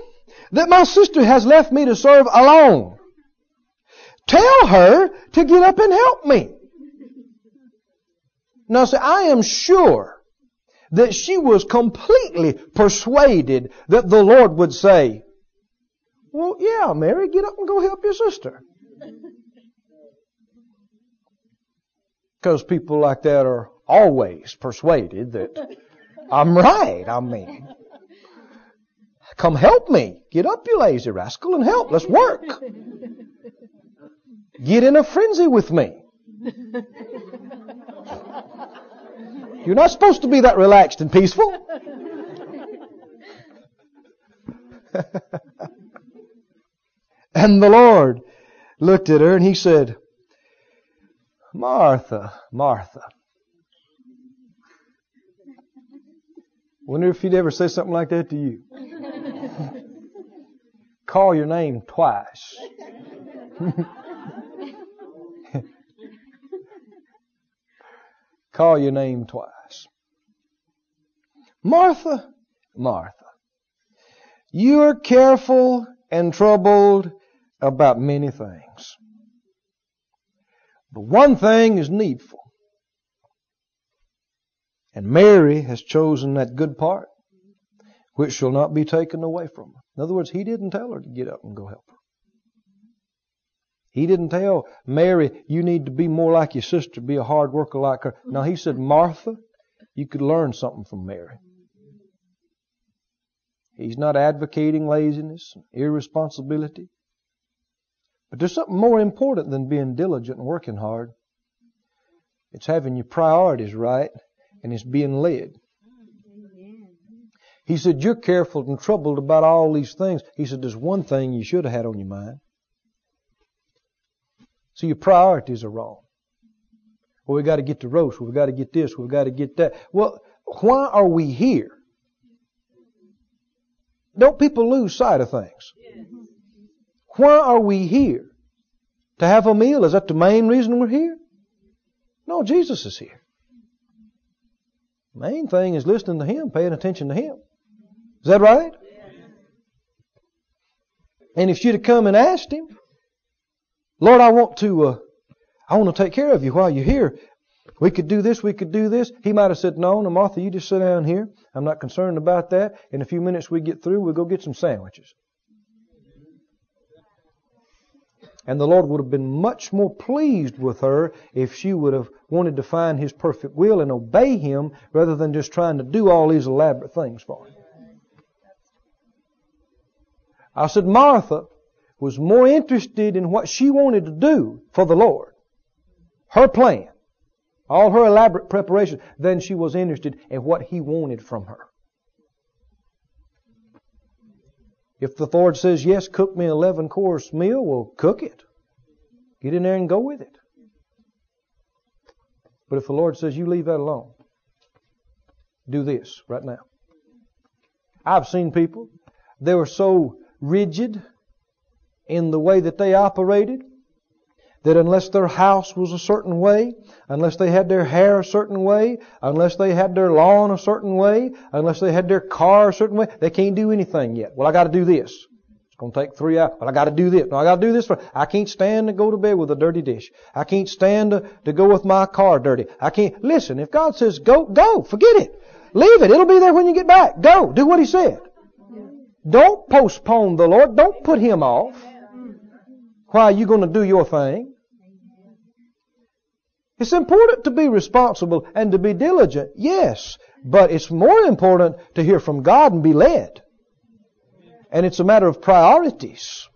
S1: that my sister has left me to serve alone? Tell her to get up and help me. Now see, I am sure that she was completely persuaded that the Lord would say, well, yeah, Mary, get up and go help your sister. Because people like that are always persuaded that I'm right. I mean, come help me. Get up, you lazy rascal, and help. Let's work. Get in a frenzy with me. You're not supposed to be that relaxed and peaceful. and the Lord looked at her and he said, Martha, Martha. Wonder if he'd ever say something like that to you. Call your name twice. Call your name twice. Martha, Martha, you are careful and troubled about many things. But one thing is needful. And Mary has chosen that good part, which shall not be taken away from her. In other words, he didn't tell her to get up and go help her. He didn't tell Mary, you need to be more like your sister, be a hard worker like her. No, he said, Martha, you could learn something from Mary. He's not advocating laziness, irresponsibility. But there's something more important than being diligent and working hard. It's having your priorities right and it's being led. He said, You're careful and troubled about all these things. He said, There's one thing you should have had on your mind. So your priorities are wrong. Well, we got to get the roast. We've got to get this. We've got to get that. Well, why are we here? Don't people lose sight of things? Why are we here? To have a meal? Is that the main reason we're here? No, Jesus is here. Main thing is listening to Him, paying attention to Him. Is that right? And if you'd have come and asked Him, Lord, I want to, uh, I want to take care of you while you're here. We could do this, we could do this. He might have said, no, no, Martha, you just sit down here. I'm not concerned about that. In a few minutes we get through, we'll go get some sandwiches. And the Lord would have been much more pleased with her if she would have wanted to find His perfect will and obey Him rather than just trying to do all these elaborate things for Him. I said, Martha was more interested in what she wanted to do for the Lord, her plan, all her elaborate preparation, than she was interested in what He wanted from her. If the Lord says, yes, cook me an 11 course meal, well, cook it. Get in there and go with it. But if the Lord says, you leave that alone, do this right now. I've seen people, they were so rigid in the way that they operated that unless their house was a certain way, unless they had their hair a certain way, unless they had their lawn a certain way, unless they had their car a certain way, they can't do anything yet. Well, I got to do this. It's going to take three hours. Well, I got to do this. No, I got to do this. I can't stand to go to bed with a dirty dish. I can't stand to, to go with my car dirty. I can't. Listen, if God says go, go. Forget it. Leave it. It'll be there when you get back. Go. Do what He said. Don't postpone the Lord. Don't put Him off. Why are you going to do your thing? It's important to be responsible and to be diligent, yes, but it's more important to hear from God and be led. And it's a matter of priorities.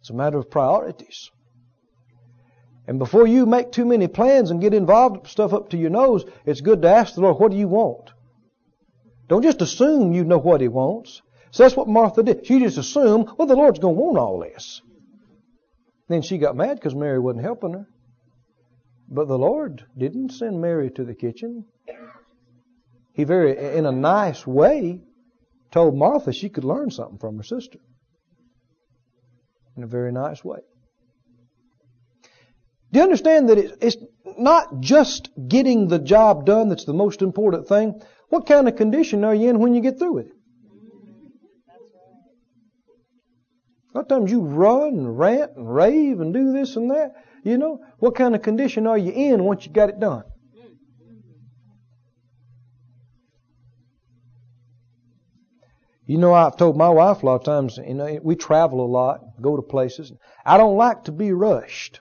S1: It's a matter of priorities. And before you make too many plans and get involved stuff up to your nose, it's good to ask the Lord, what do you want? Don't just assume you know what He wants. So that's what Martha did. She just assumed, well, the Lord's going to want all this. Then she got mad because Mary wasn't helping her. But the Lord didn't send Mary to the kitchen. He very, in a nice way, told Martha she could learn something from her sister. In a very nice way. Do you understand that it's not just getting the job done that's the most important thing? What kind of condition are you in when you get through with it? A lot of times you run and rant and rave and do this and that. You know, what kind of condition are you in once you got it done? You know, I've told my wife a lot of times, you know, we travel a lot, go to places. I don't like to be rushed.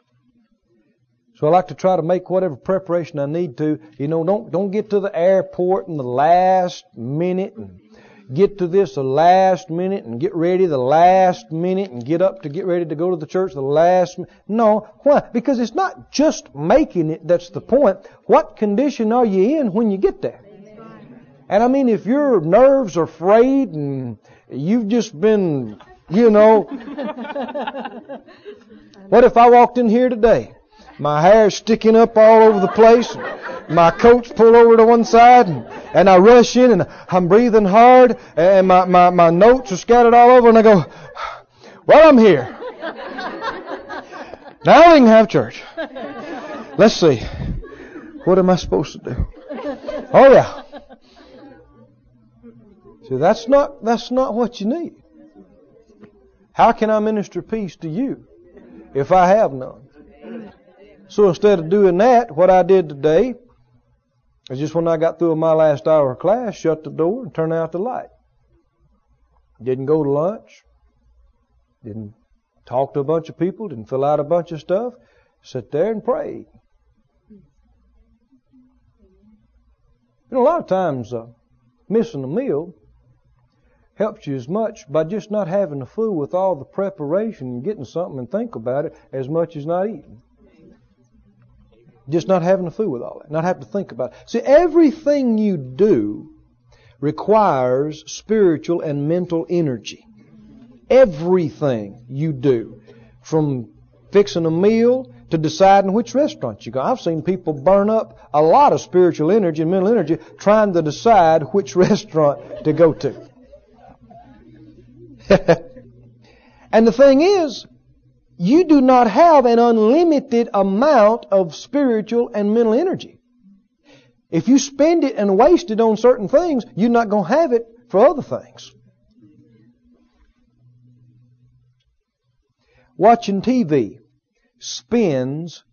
S1: So I like to try to make whatever preparation I need to. You know, don't, don't get to the airport in the last minute and get to this the last minute and get ready the last minute and get up to get ready to go to the church the last minute. No. Why? Because it's not just making it that's the point. What condition are you in when you get there? And I mean, if your nerves are frayed and you've just been, you know, what if I walked in here today? My hair's sticking up all over the place. My coat's pulled over to one side, and, and I rush in, and I'm breathing hard, and my, my, my notes are scattered all over, and I go, Well, I'm here. Now we can have church. Let's see. What am I supposed to do? Oh, yeah. See, that's not, that's not what you need. How can I minister peace to you if I have none? So instead of doing that, what I did today is just when I got through my last hour of class, shut the door and turn out the light. Didn't go to lunch. Didn't talk to a bunch of people. Didn't fill out a bunch of stuff. Sit there and prayed. You know, a lot of times uh, missing a meal helps you as much by just not having to fool with all the preparation and getting something and think about it as much as not eating. Just not having to fool with all that, not have to think about it. See, everything you do requires spiritual and mental energy. Everything you do, from fixing a meal to deciding which restaurant you go. I've seen people burn up a lot of spiritual energy and mental energy trying to decide which restaurant to go to. and the thing is, you do not have an unlimited amount of spiritual and mental energy. If you spend it and waste it on certain things, you're not going to have it for other things. Watching TV spends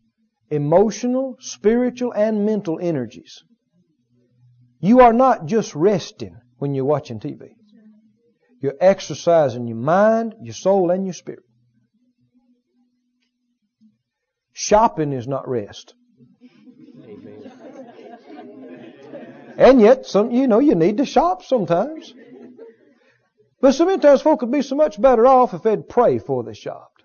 S1: emotional, spiritual, and mental energies. You are not just resting when you're watching TV. You're exercising your mind, your soul, and your spirit. Shopping is not rest. And yet, some, you know, you need to shop sometimes. But sometimes folk would be so much better off if they'd pray before they shopped.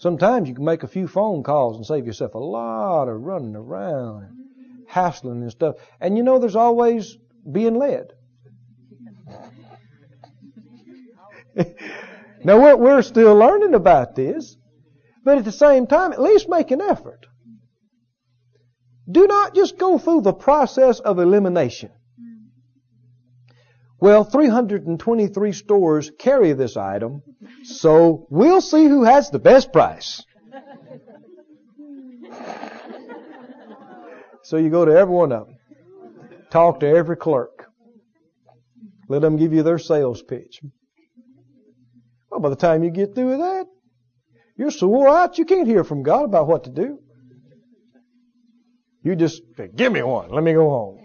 S1: Sometimes you can make a few phone calls and save yourself a lot of running around and hassling and stuff. And you know, there's always being led. now, we're, we're still learning about this. But at the same time, at least make an effort. Do not just go through the process of elimination. Well, 323 stores carry this item, so we'll see who has the best price. So you go to every one of them. Talk to every clerk. Let them give you their sales pitch. Well, by the time you get through with that, you're so wore out you can't hear from God about what to do. You just say, give me one. Let me go home.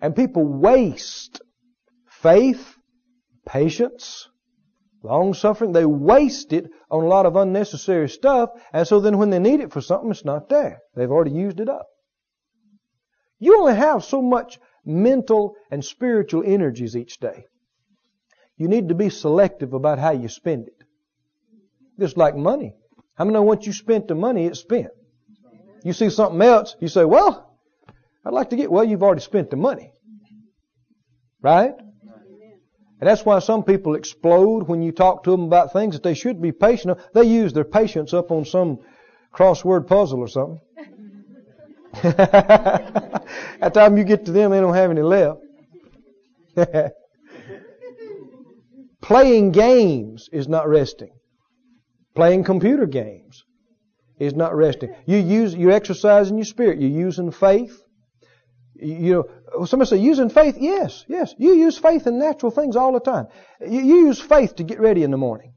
S1: and people waste faith, patience, long suffering. They waste it on a lot of unnecessary stuff. And so then when they need it for something, it's not there. They've already used it up. You only have so much mental and spiritual energies each day. You need to be selective about how you spend it. Just like money. How many know once you spent the money, it's spent? You see something else, you say, well, I'd like to get, well, you've already spent the money. Right? And that's why some people explode when you talk to them about things that they should be patient. They use their patience up on some crossword puzzle or something. At the time you get to them, they don't have any left. Playing games is not resting. Playing computer games is not resting. You use, you're exercising your spirit. You're using faith. You know, somebody say using faith. Yes, yes. You use faith in natural things all the time. You, you use faith to get ready in the morning.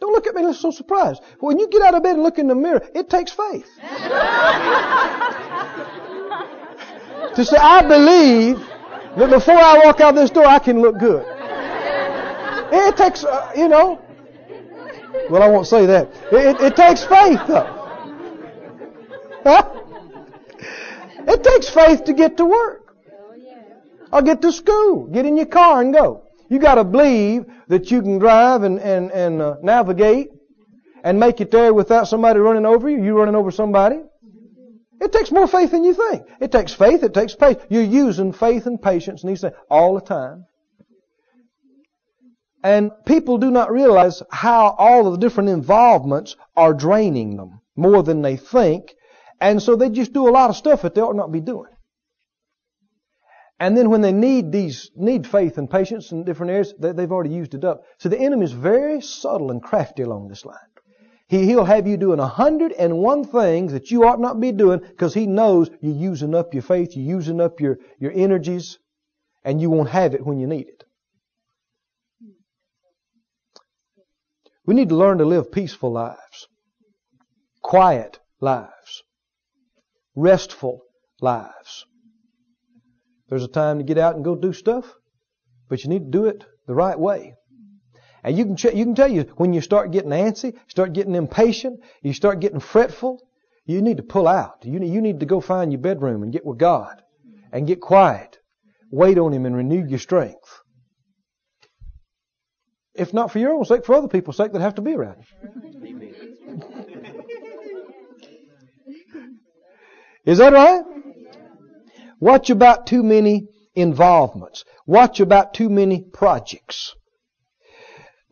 S1: Don't look at me so surprised. When you get out of bed and look in the mirror, it takes faith. to say, I believe that before I walk out this door, I can look good. It takes, uh, you know. Well, I won't say that. It, it takes faith, though. Huh? It takes faith to get to work. Or get to school. Get in your car and go. You got to believe that you can drive and, and, and uh, navigate and make it there without somebody running over you, you running over somebody. It takes more faith than you think. It takes faith, it takes patience. You're using faith and patience and these things all the time. And people do not realize how all of the different involvements are draining them more than they think. And so they just do a lot of stuff that they ought not be doing. And then when they need these, need faith and patience in different areas, they, have already used it up. So the enemy is very subtle and crafty along this line. He, he'll have you doing a hundred and one things that you ought not be doing because he knows you're using up your faith, you're using up your, your energies, and you won't have it when you need it. We need to learn to live peaceful lives, quiet lives, restful lives. There's a time to get out and go do stuff, but you need to do it the right way. And you can, ch- you can tell you when you start getting antsy, start getting impatient, you start getting fretful, you need to pull out. You need, you need to go find your bedroom and get with God and get quiet. Wait on Him and renew your strength. If not for your own sake, for other people's sake that have to be around you. Is that right? Watch about too many involvements. Watch about too many projects.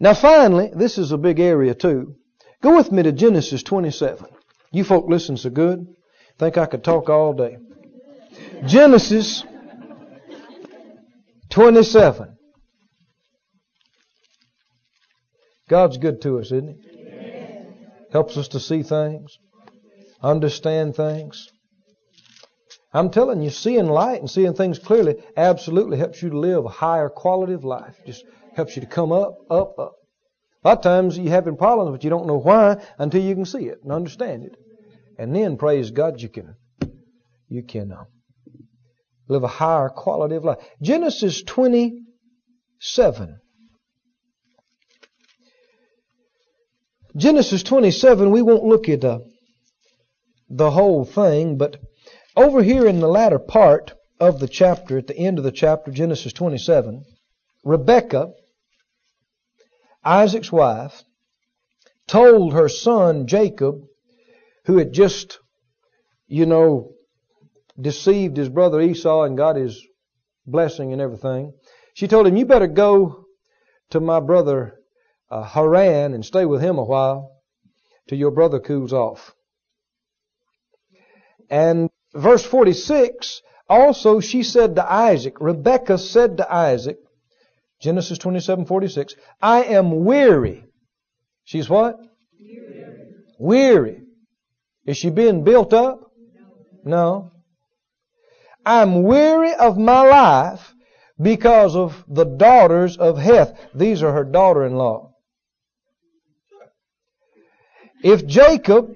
S1: Now finally, this is a big area too. Go with me to Genesis 27. You folk listen so good. Think I could talk all day. Genesis 27. God's good to us, isn't He? Helps us to see things, understand things. I'm telling you, seeing light and seeing things clearly absolutely helps you to live a higher quality of life. Just helps you to come up, up, up. A lot of times you're having problems, but you don't know why until you can see it and understand it. And then, praise God, you can, you can uh, live a higher quality of life. Genesis 27. Genesis 27, we won't look at uh, the whole thing, but over here in the latter part of the chapter, at the end of the chapter, Genesis 27, Rebekah Isaac's wife told her son Jacob, who had just, you know, deceived his brother Esau and got his blessing and everything, she told him, You better go to my brother uh, Haran and stay with him a while till your brother cools off. And verse 46, also she said to Isaac, Rebekah said to Isaac, Genesis 27:46. I am weary. She's what? Weary. weary. Is she being built up? No. I'm weary of my life because of the daughters of Heth. These are her daughter-in-law. If Jacob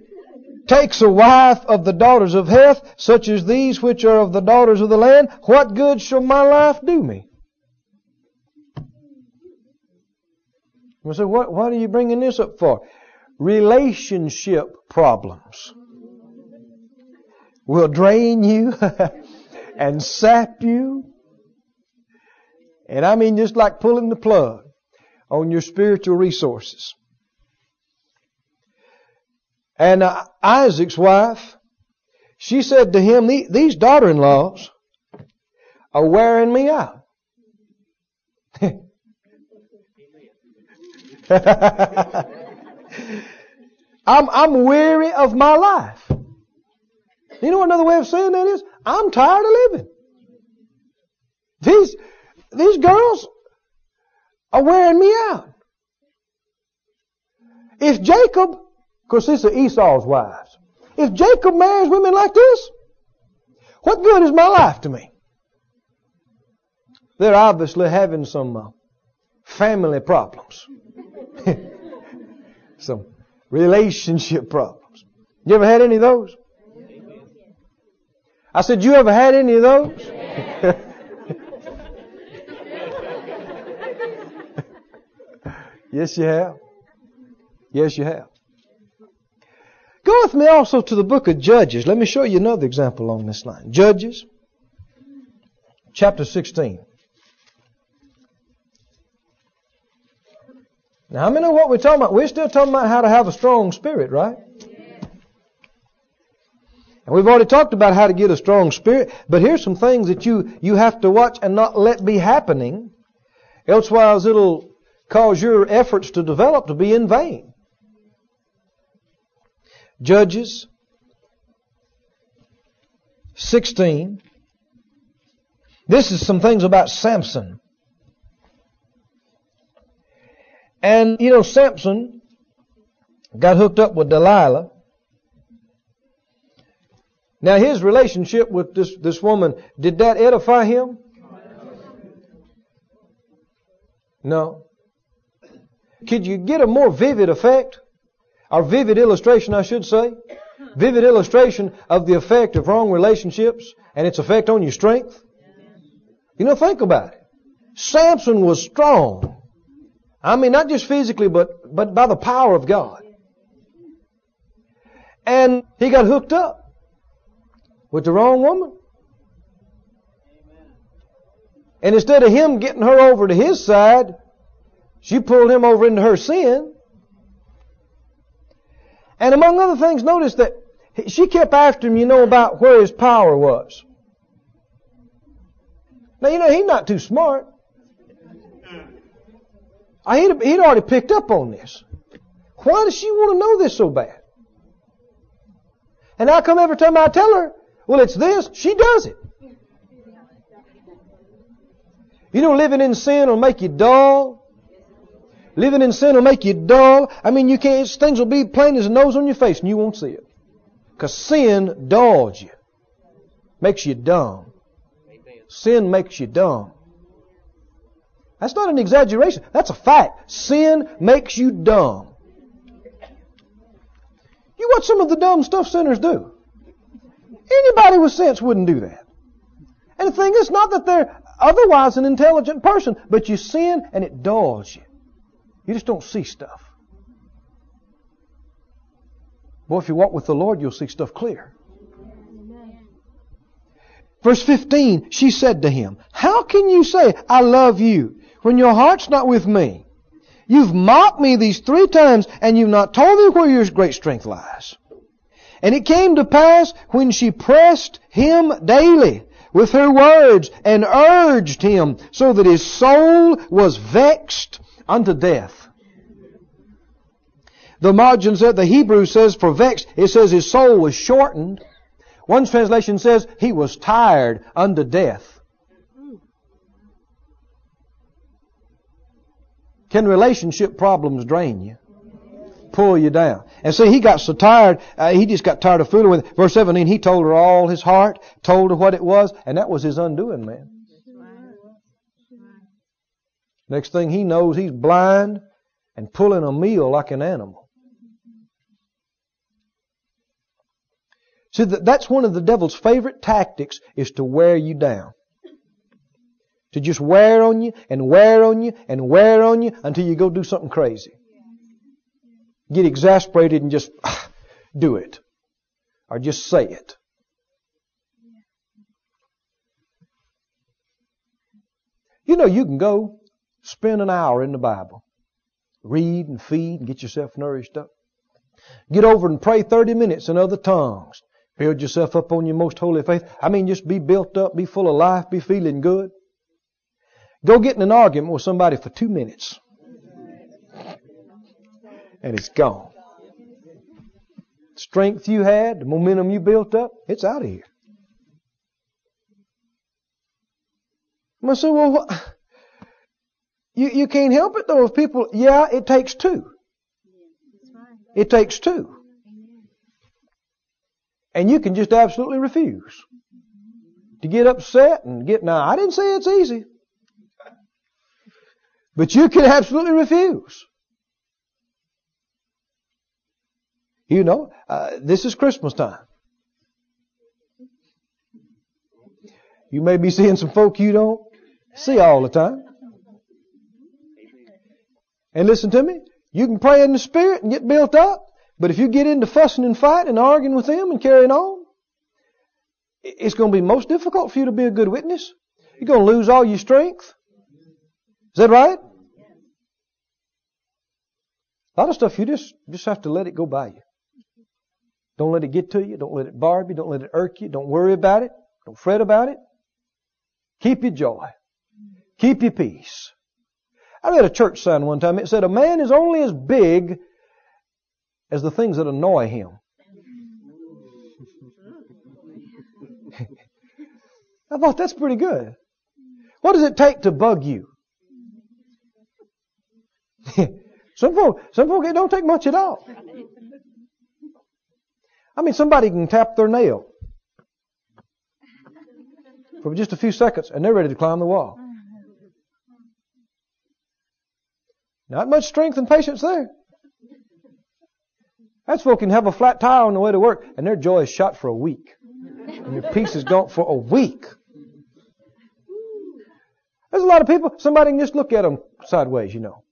S1: takes a wife of the daughters of Heth, such as these which are of the daughters of the land, what good shall my life do me? We say, what, what are you bringing this up for? Relationship problems will drain you and sap you. And I mean just like pulling the plug on your spiritual resources. And uh, Isaac's wife, she said to him, these daughter-in-laws are wearing me out. I'm, I'm weary of my life. You know another way of saying that is? I'm tired of living. These, these girls are wearing me out. If Jacob, because these are Esau's wives, if Jacob marries women like this, What good is my life to me? They're obviously having some uh, family problems. some relationship problems. You ever had any of those? I said, you ever had any of those? yes, you have. Yes, you have. Go with me also to the book of Judges. Let me show you another example along this line. Judges, chapter 16. Now, how many know what we're talking about? We're still talking about how to have a strong spirit, right? And we've already talked about how to get a strong spirit, but here's some things that you, you have to watch and not let be happening. Elsewise it'll cause your efforts to develop to be in vain. Judges 16. This is some things about Samson. And, you know, Samson got hooked up with Delilah. Now, his relationship with this, this woman, did that edify him? No. Could you get a more vivid effect? Or vivid illustration, I should say? Vivid illustration of the effect of wrong relationships and its effect on your strength? You know, think about it. Samson was strong. I mean, not just physically, but, but by the power of God. And he got hooked up with the wrong woman. And instead of him getting her over to his side, she pulled him over into her sin. And among other things, notice that she kept after him, you know, about where his power was. Now, you know, he's not too smart. He'd, he'd already picked up on this. Why does she want to know this so bad? And I come every time I tell her, well, it's this, she does it. You know, living in sin will make you dull. Living in sin will make you dull. I mean, you can't, things will be plain as a nose on your face and you won't see it. Because sin dulls you. Makes you dumb. Sin makes you dumb. That's not an exaggeration. That's a fact. Sin makes you dumb. You watch some of the dumb stuff sinners do. Anybody with sense wouldn't do that. And the thing is not that they're otherwise an intelligent person, but you sin and it dulls you. You just don't see stuff. Boy, if you walk with the Lord, you'll see stuff clear. Verse 15, she said to him, How can you say, I love you, when your heart's not with me? You've mocked me these three times, and you've not told me where your great strength lies. And it came to pass when she pressed him daily with her words and urged him so that his soul was vexed unto death. The margin said, the Hebrew says for vexed, it says his soul was shortened. One translation says he was tired unto death. Can relationship problems drain you? Pull you down. And see, he got so tired, uh, he just got tired of fooling with it. Verse 17, he told her all his heart, told her what it was, and that was his undoing, man. Next thing he knows, he's blind and pulling a meal like an animal. See, that's one of the devil's favorite tactics is to wear you down. To just wear on you and wear on you and wear on you until you go do something crazy. Get exasperated and just ah, do it. Or just say it. You know, you can go spend an hour in the Bible. Read and feed and get yourself nourished up. Get over and pray 30 minutes in other tongues. Build yourself up on your most holy faith. I mean, just be built up, be full of life, be feeling good. Go get in an argument with somebody for two minutes. And it's gone. Strength you had, the momentum you built up, it's out of here. I say, well, you, you can't help it though if people, yeah, it takes two. It takes two. And you can just absolutely refuse. to get upset and get, now I didn't say it's easy. But you can absolutely refuse. You know, uh, this is Christmas time. You may be seeing some folk you don't see all the time. And listen to me, you can pray in the Spirit and get built up, but if you get into fussing and fighting and arguing with them and carrying on, it's going to be most difficult for you to be a good witness. You're going to lose all your strength. Is that right? A lot of stuff you just just have to let it go by you. Don't let it get to you. Don't let it barb you. Don't let it irk you. Don't worry about it. Don't fret about it. Keep your joy. Keep your peace. I read a church sign one time. It said, A man is only as big as the things that annoy him. I thought that's pretty good. What does it take to bug you? some folk, some folk, it don't take much at all. I mean, somebody can tap their nail for just a few seconds and they're ready to climb the wall. Not much strength and patience there. That's folk can have a flat tire on the way to work and their joy is shot for a week. And your peace is gone for a week. There's a lot of people, somebody can just look at them sideways, you know.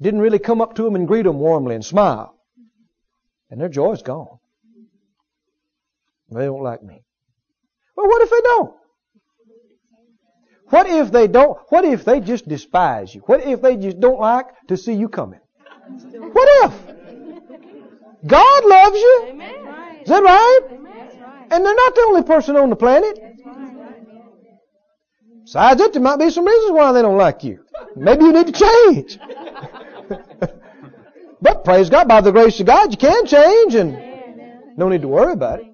S1: Didn't really come up to them and greet them warmly and smile. And their joy is gone. They don't like me. Well, what if they don't? What if they don't? What if they just despise you? What if they just don't like to see you coming? What if? God loves you. Is that right? And they're not the only person on the planet. Besides that, there might be some reasons why they don't like you. Maybe you need to change. but praise God, by the grace of God, you can change and no need to worry about it.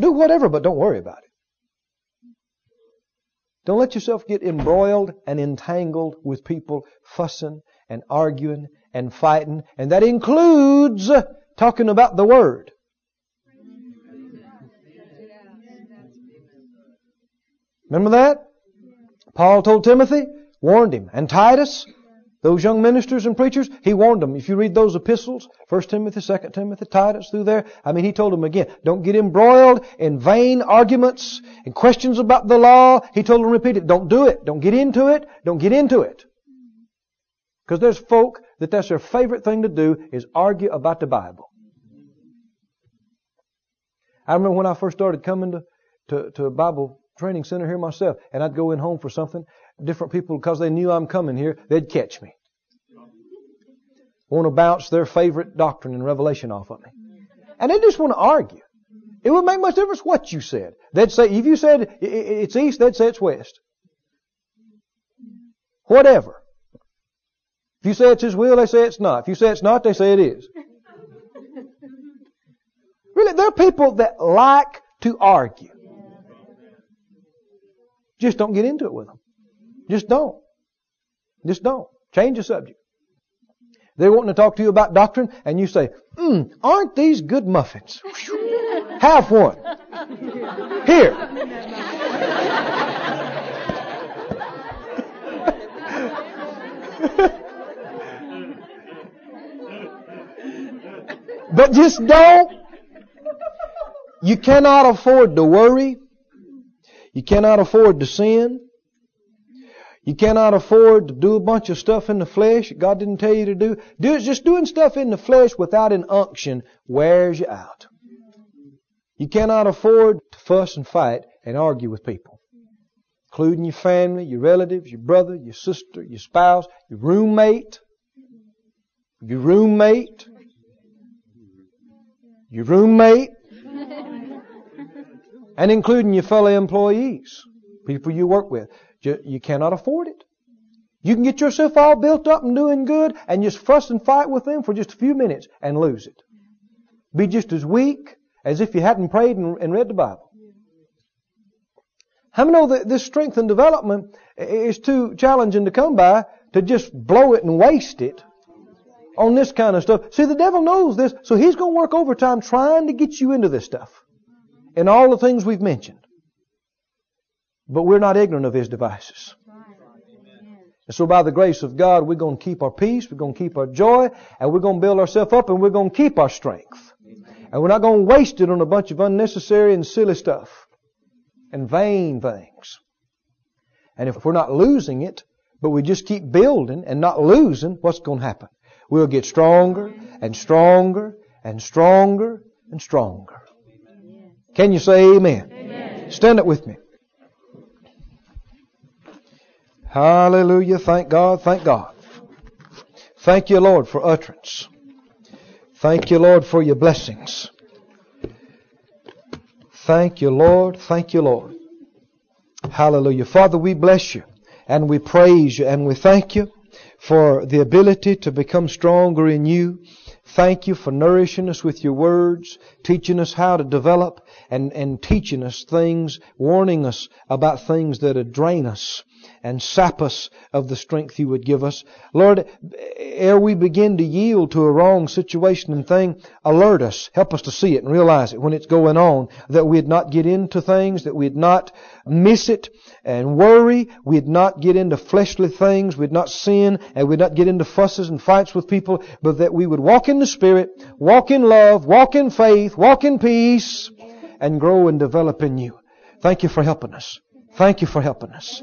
S1: Do whatever, but don't worry about it. Don't let yourself get embroiled and entangled with people fussing and arguing and fighting. And that includes talking about the Word. Remember that? Paul told Timothy, warned him, and Titus, those young ministers and preachers, he warned them. If you read those epistles, 1 Timothy, 2 Timothy, Titus, through there, I mean, he told them again, don't get embroiled in vain arguments and questions about the law. He told them repeat it, don't do it. Don't get into it. Don't get into it. Because there's folk that that's their favorite thing to do is argue about the Bible. I remember when I first started coming to, to, to a Bible training center here myself, and I'd go in home for something, different people, because they knew I'm coming here, they'd catch me. Want to bounce their favorite doctrine and revelation off of me. And they just want to argue. It wouldn't make much difference what you said. They'd say, if you said it's east, they'd say it's west. Whatever. If you say it's His will, they say it's not. If you say it's not, they say it is. Really, there are people that like to argue. Just don't get into it with them. Just don't. Just don't. Change the subject. They're wanting to talk to you about doctrine, and you say, mm, aren't these good muffins? Have one. Here. but just don't. You cannot afford to worry. You cannot afford to sin. You cannot afford to do a bunch of stuff in the flesh that God didn't tell you to do. do just doing stuff in the flesh without an unction wears you out. You cannot afford to fuss and fight and argue with people, including your family, your relatives, your brother, your sister, your spouse, your roommate, your roommate, your roommate, and including your fellow employees, people you work with. You cannot afford it. You can get yourself all built up and doing good and just fuss and fight with them for just a few minutes and lose it. Be just as weak as if you hadn't prayed and, read the Bible. How many know that this strength and development is too challenging to come by to just blow it and waste it on this kind of stuff? See, the devil knows this, so he's going to work overtime trying to get you into this stuff. and all the things we've mentioned. But we're not ignorant of His devices. And so by the grace of God, we're going to keep our peace, we're going to keep our joy, and we're going to build ourselves up, and we're going to keep our strength. And we're not going to waste it on a bunch of unnecessary and silly stuff and vain things. And if we're not losing it, but we just keep building and not losing, what's going to happen? We'll get stronger and stronger and stronger and stronger. Can you say amen? amen. Stand up with me. Hallelujah. Thank God. Thank God. Thank you, Lord, for utterance. Thank you, Lord, for your blessings. Thank you, Lord. Thank you, Lord. Hallelujah. Father, we bless you and we praise you and we thank you for the ability to become stronger in you. Thank you for nourishing us with your words, teaching us how to develop and, and teaching us things, warning us about things that drain us and sap us of the strength you would give us. Lord, ere we begin to yield to a wrong situation and thing, alert us. Help us to see it and realize it when it's going on, that we'd not get into things, that we'd not miss it and worry, we'd not get into fleshly things, we'd not sin, and we'd not get into fusses and fights with people, but that we would walk in the Spirit, walk in love, walk in faith, walk in peace, and grow and develop in you. Thank you for helping us. Thank you for helping us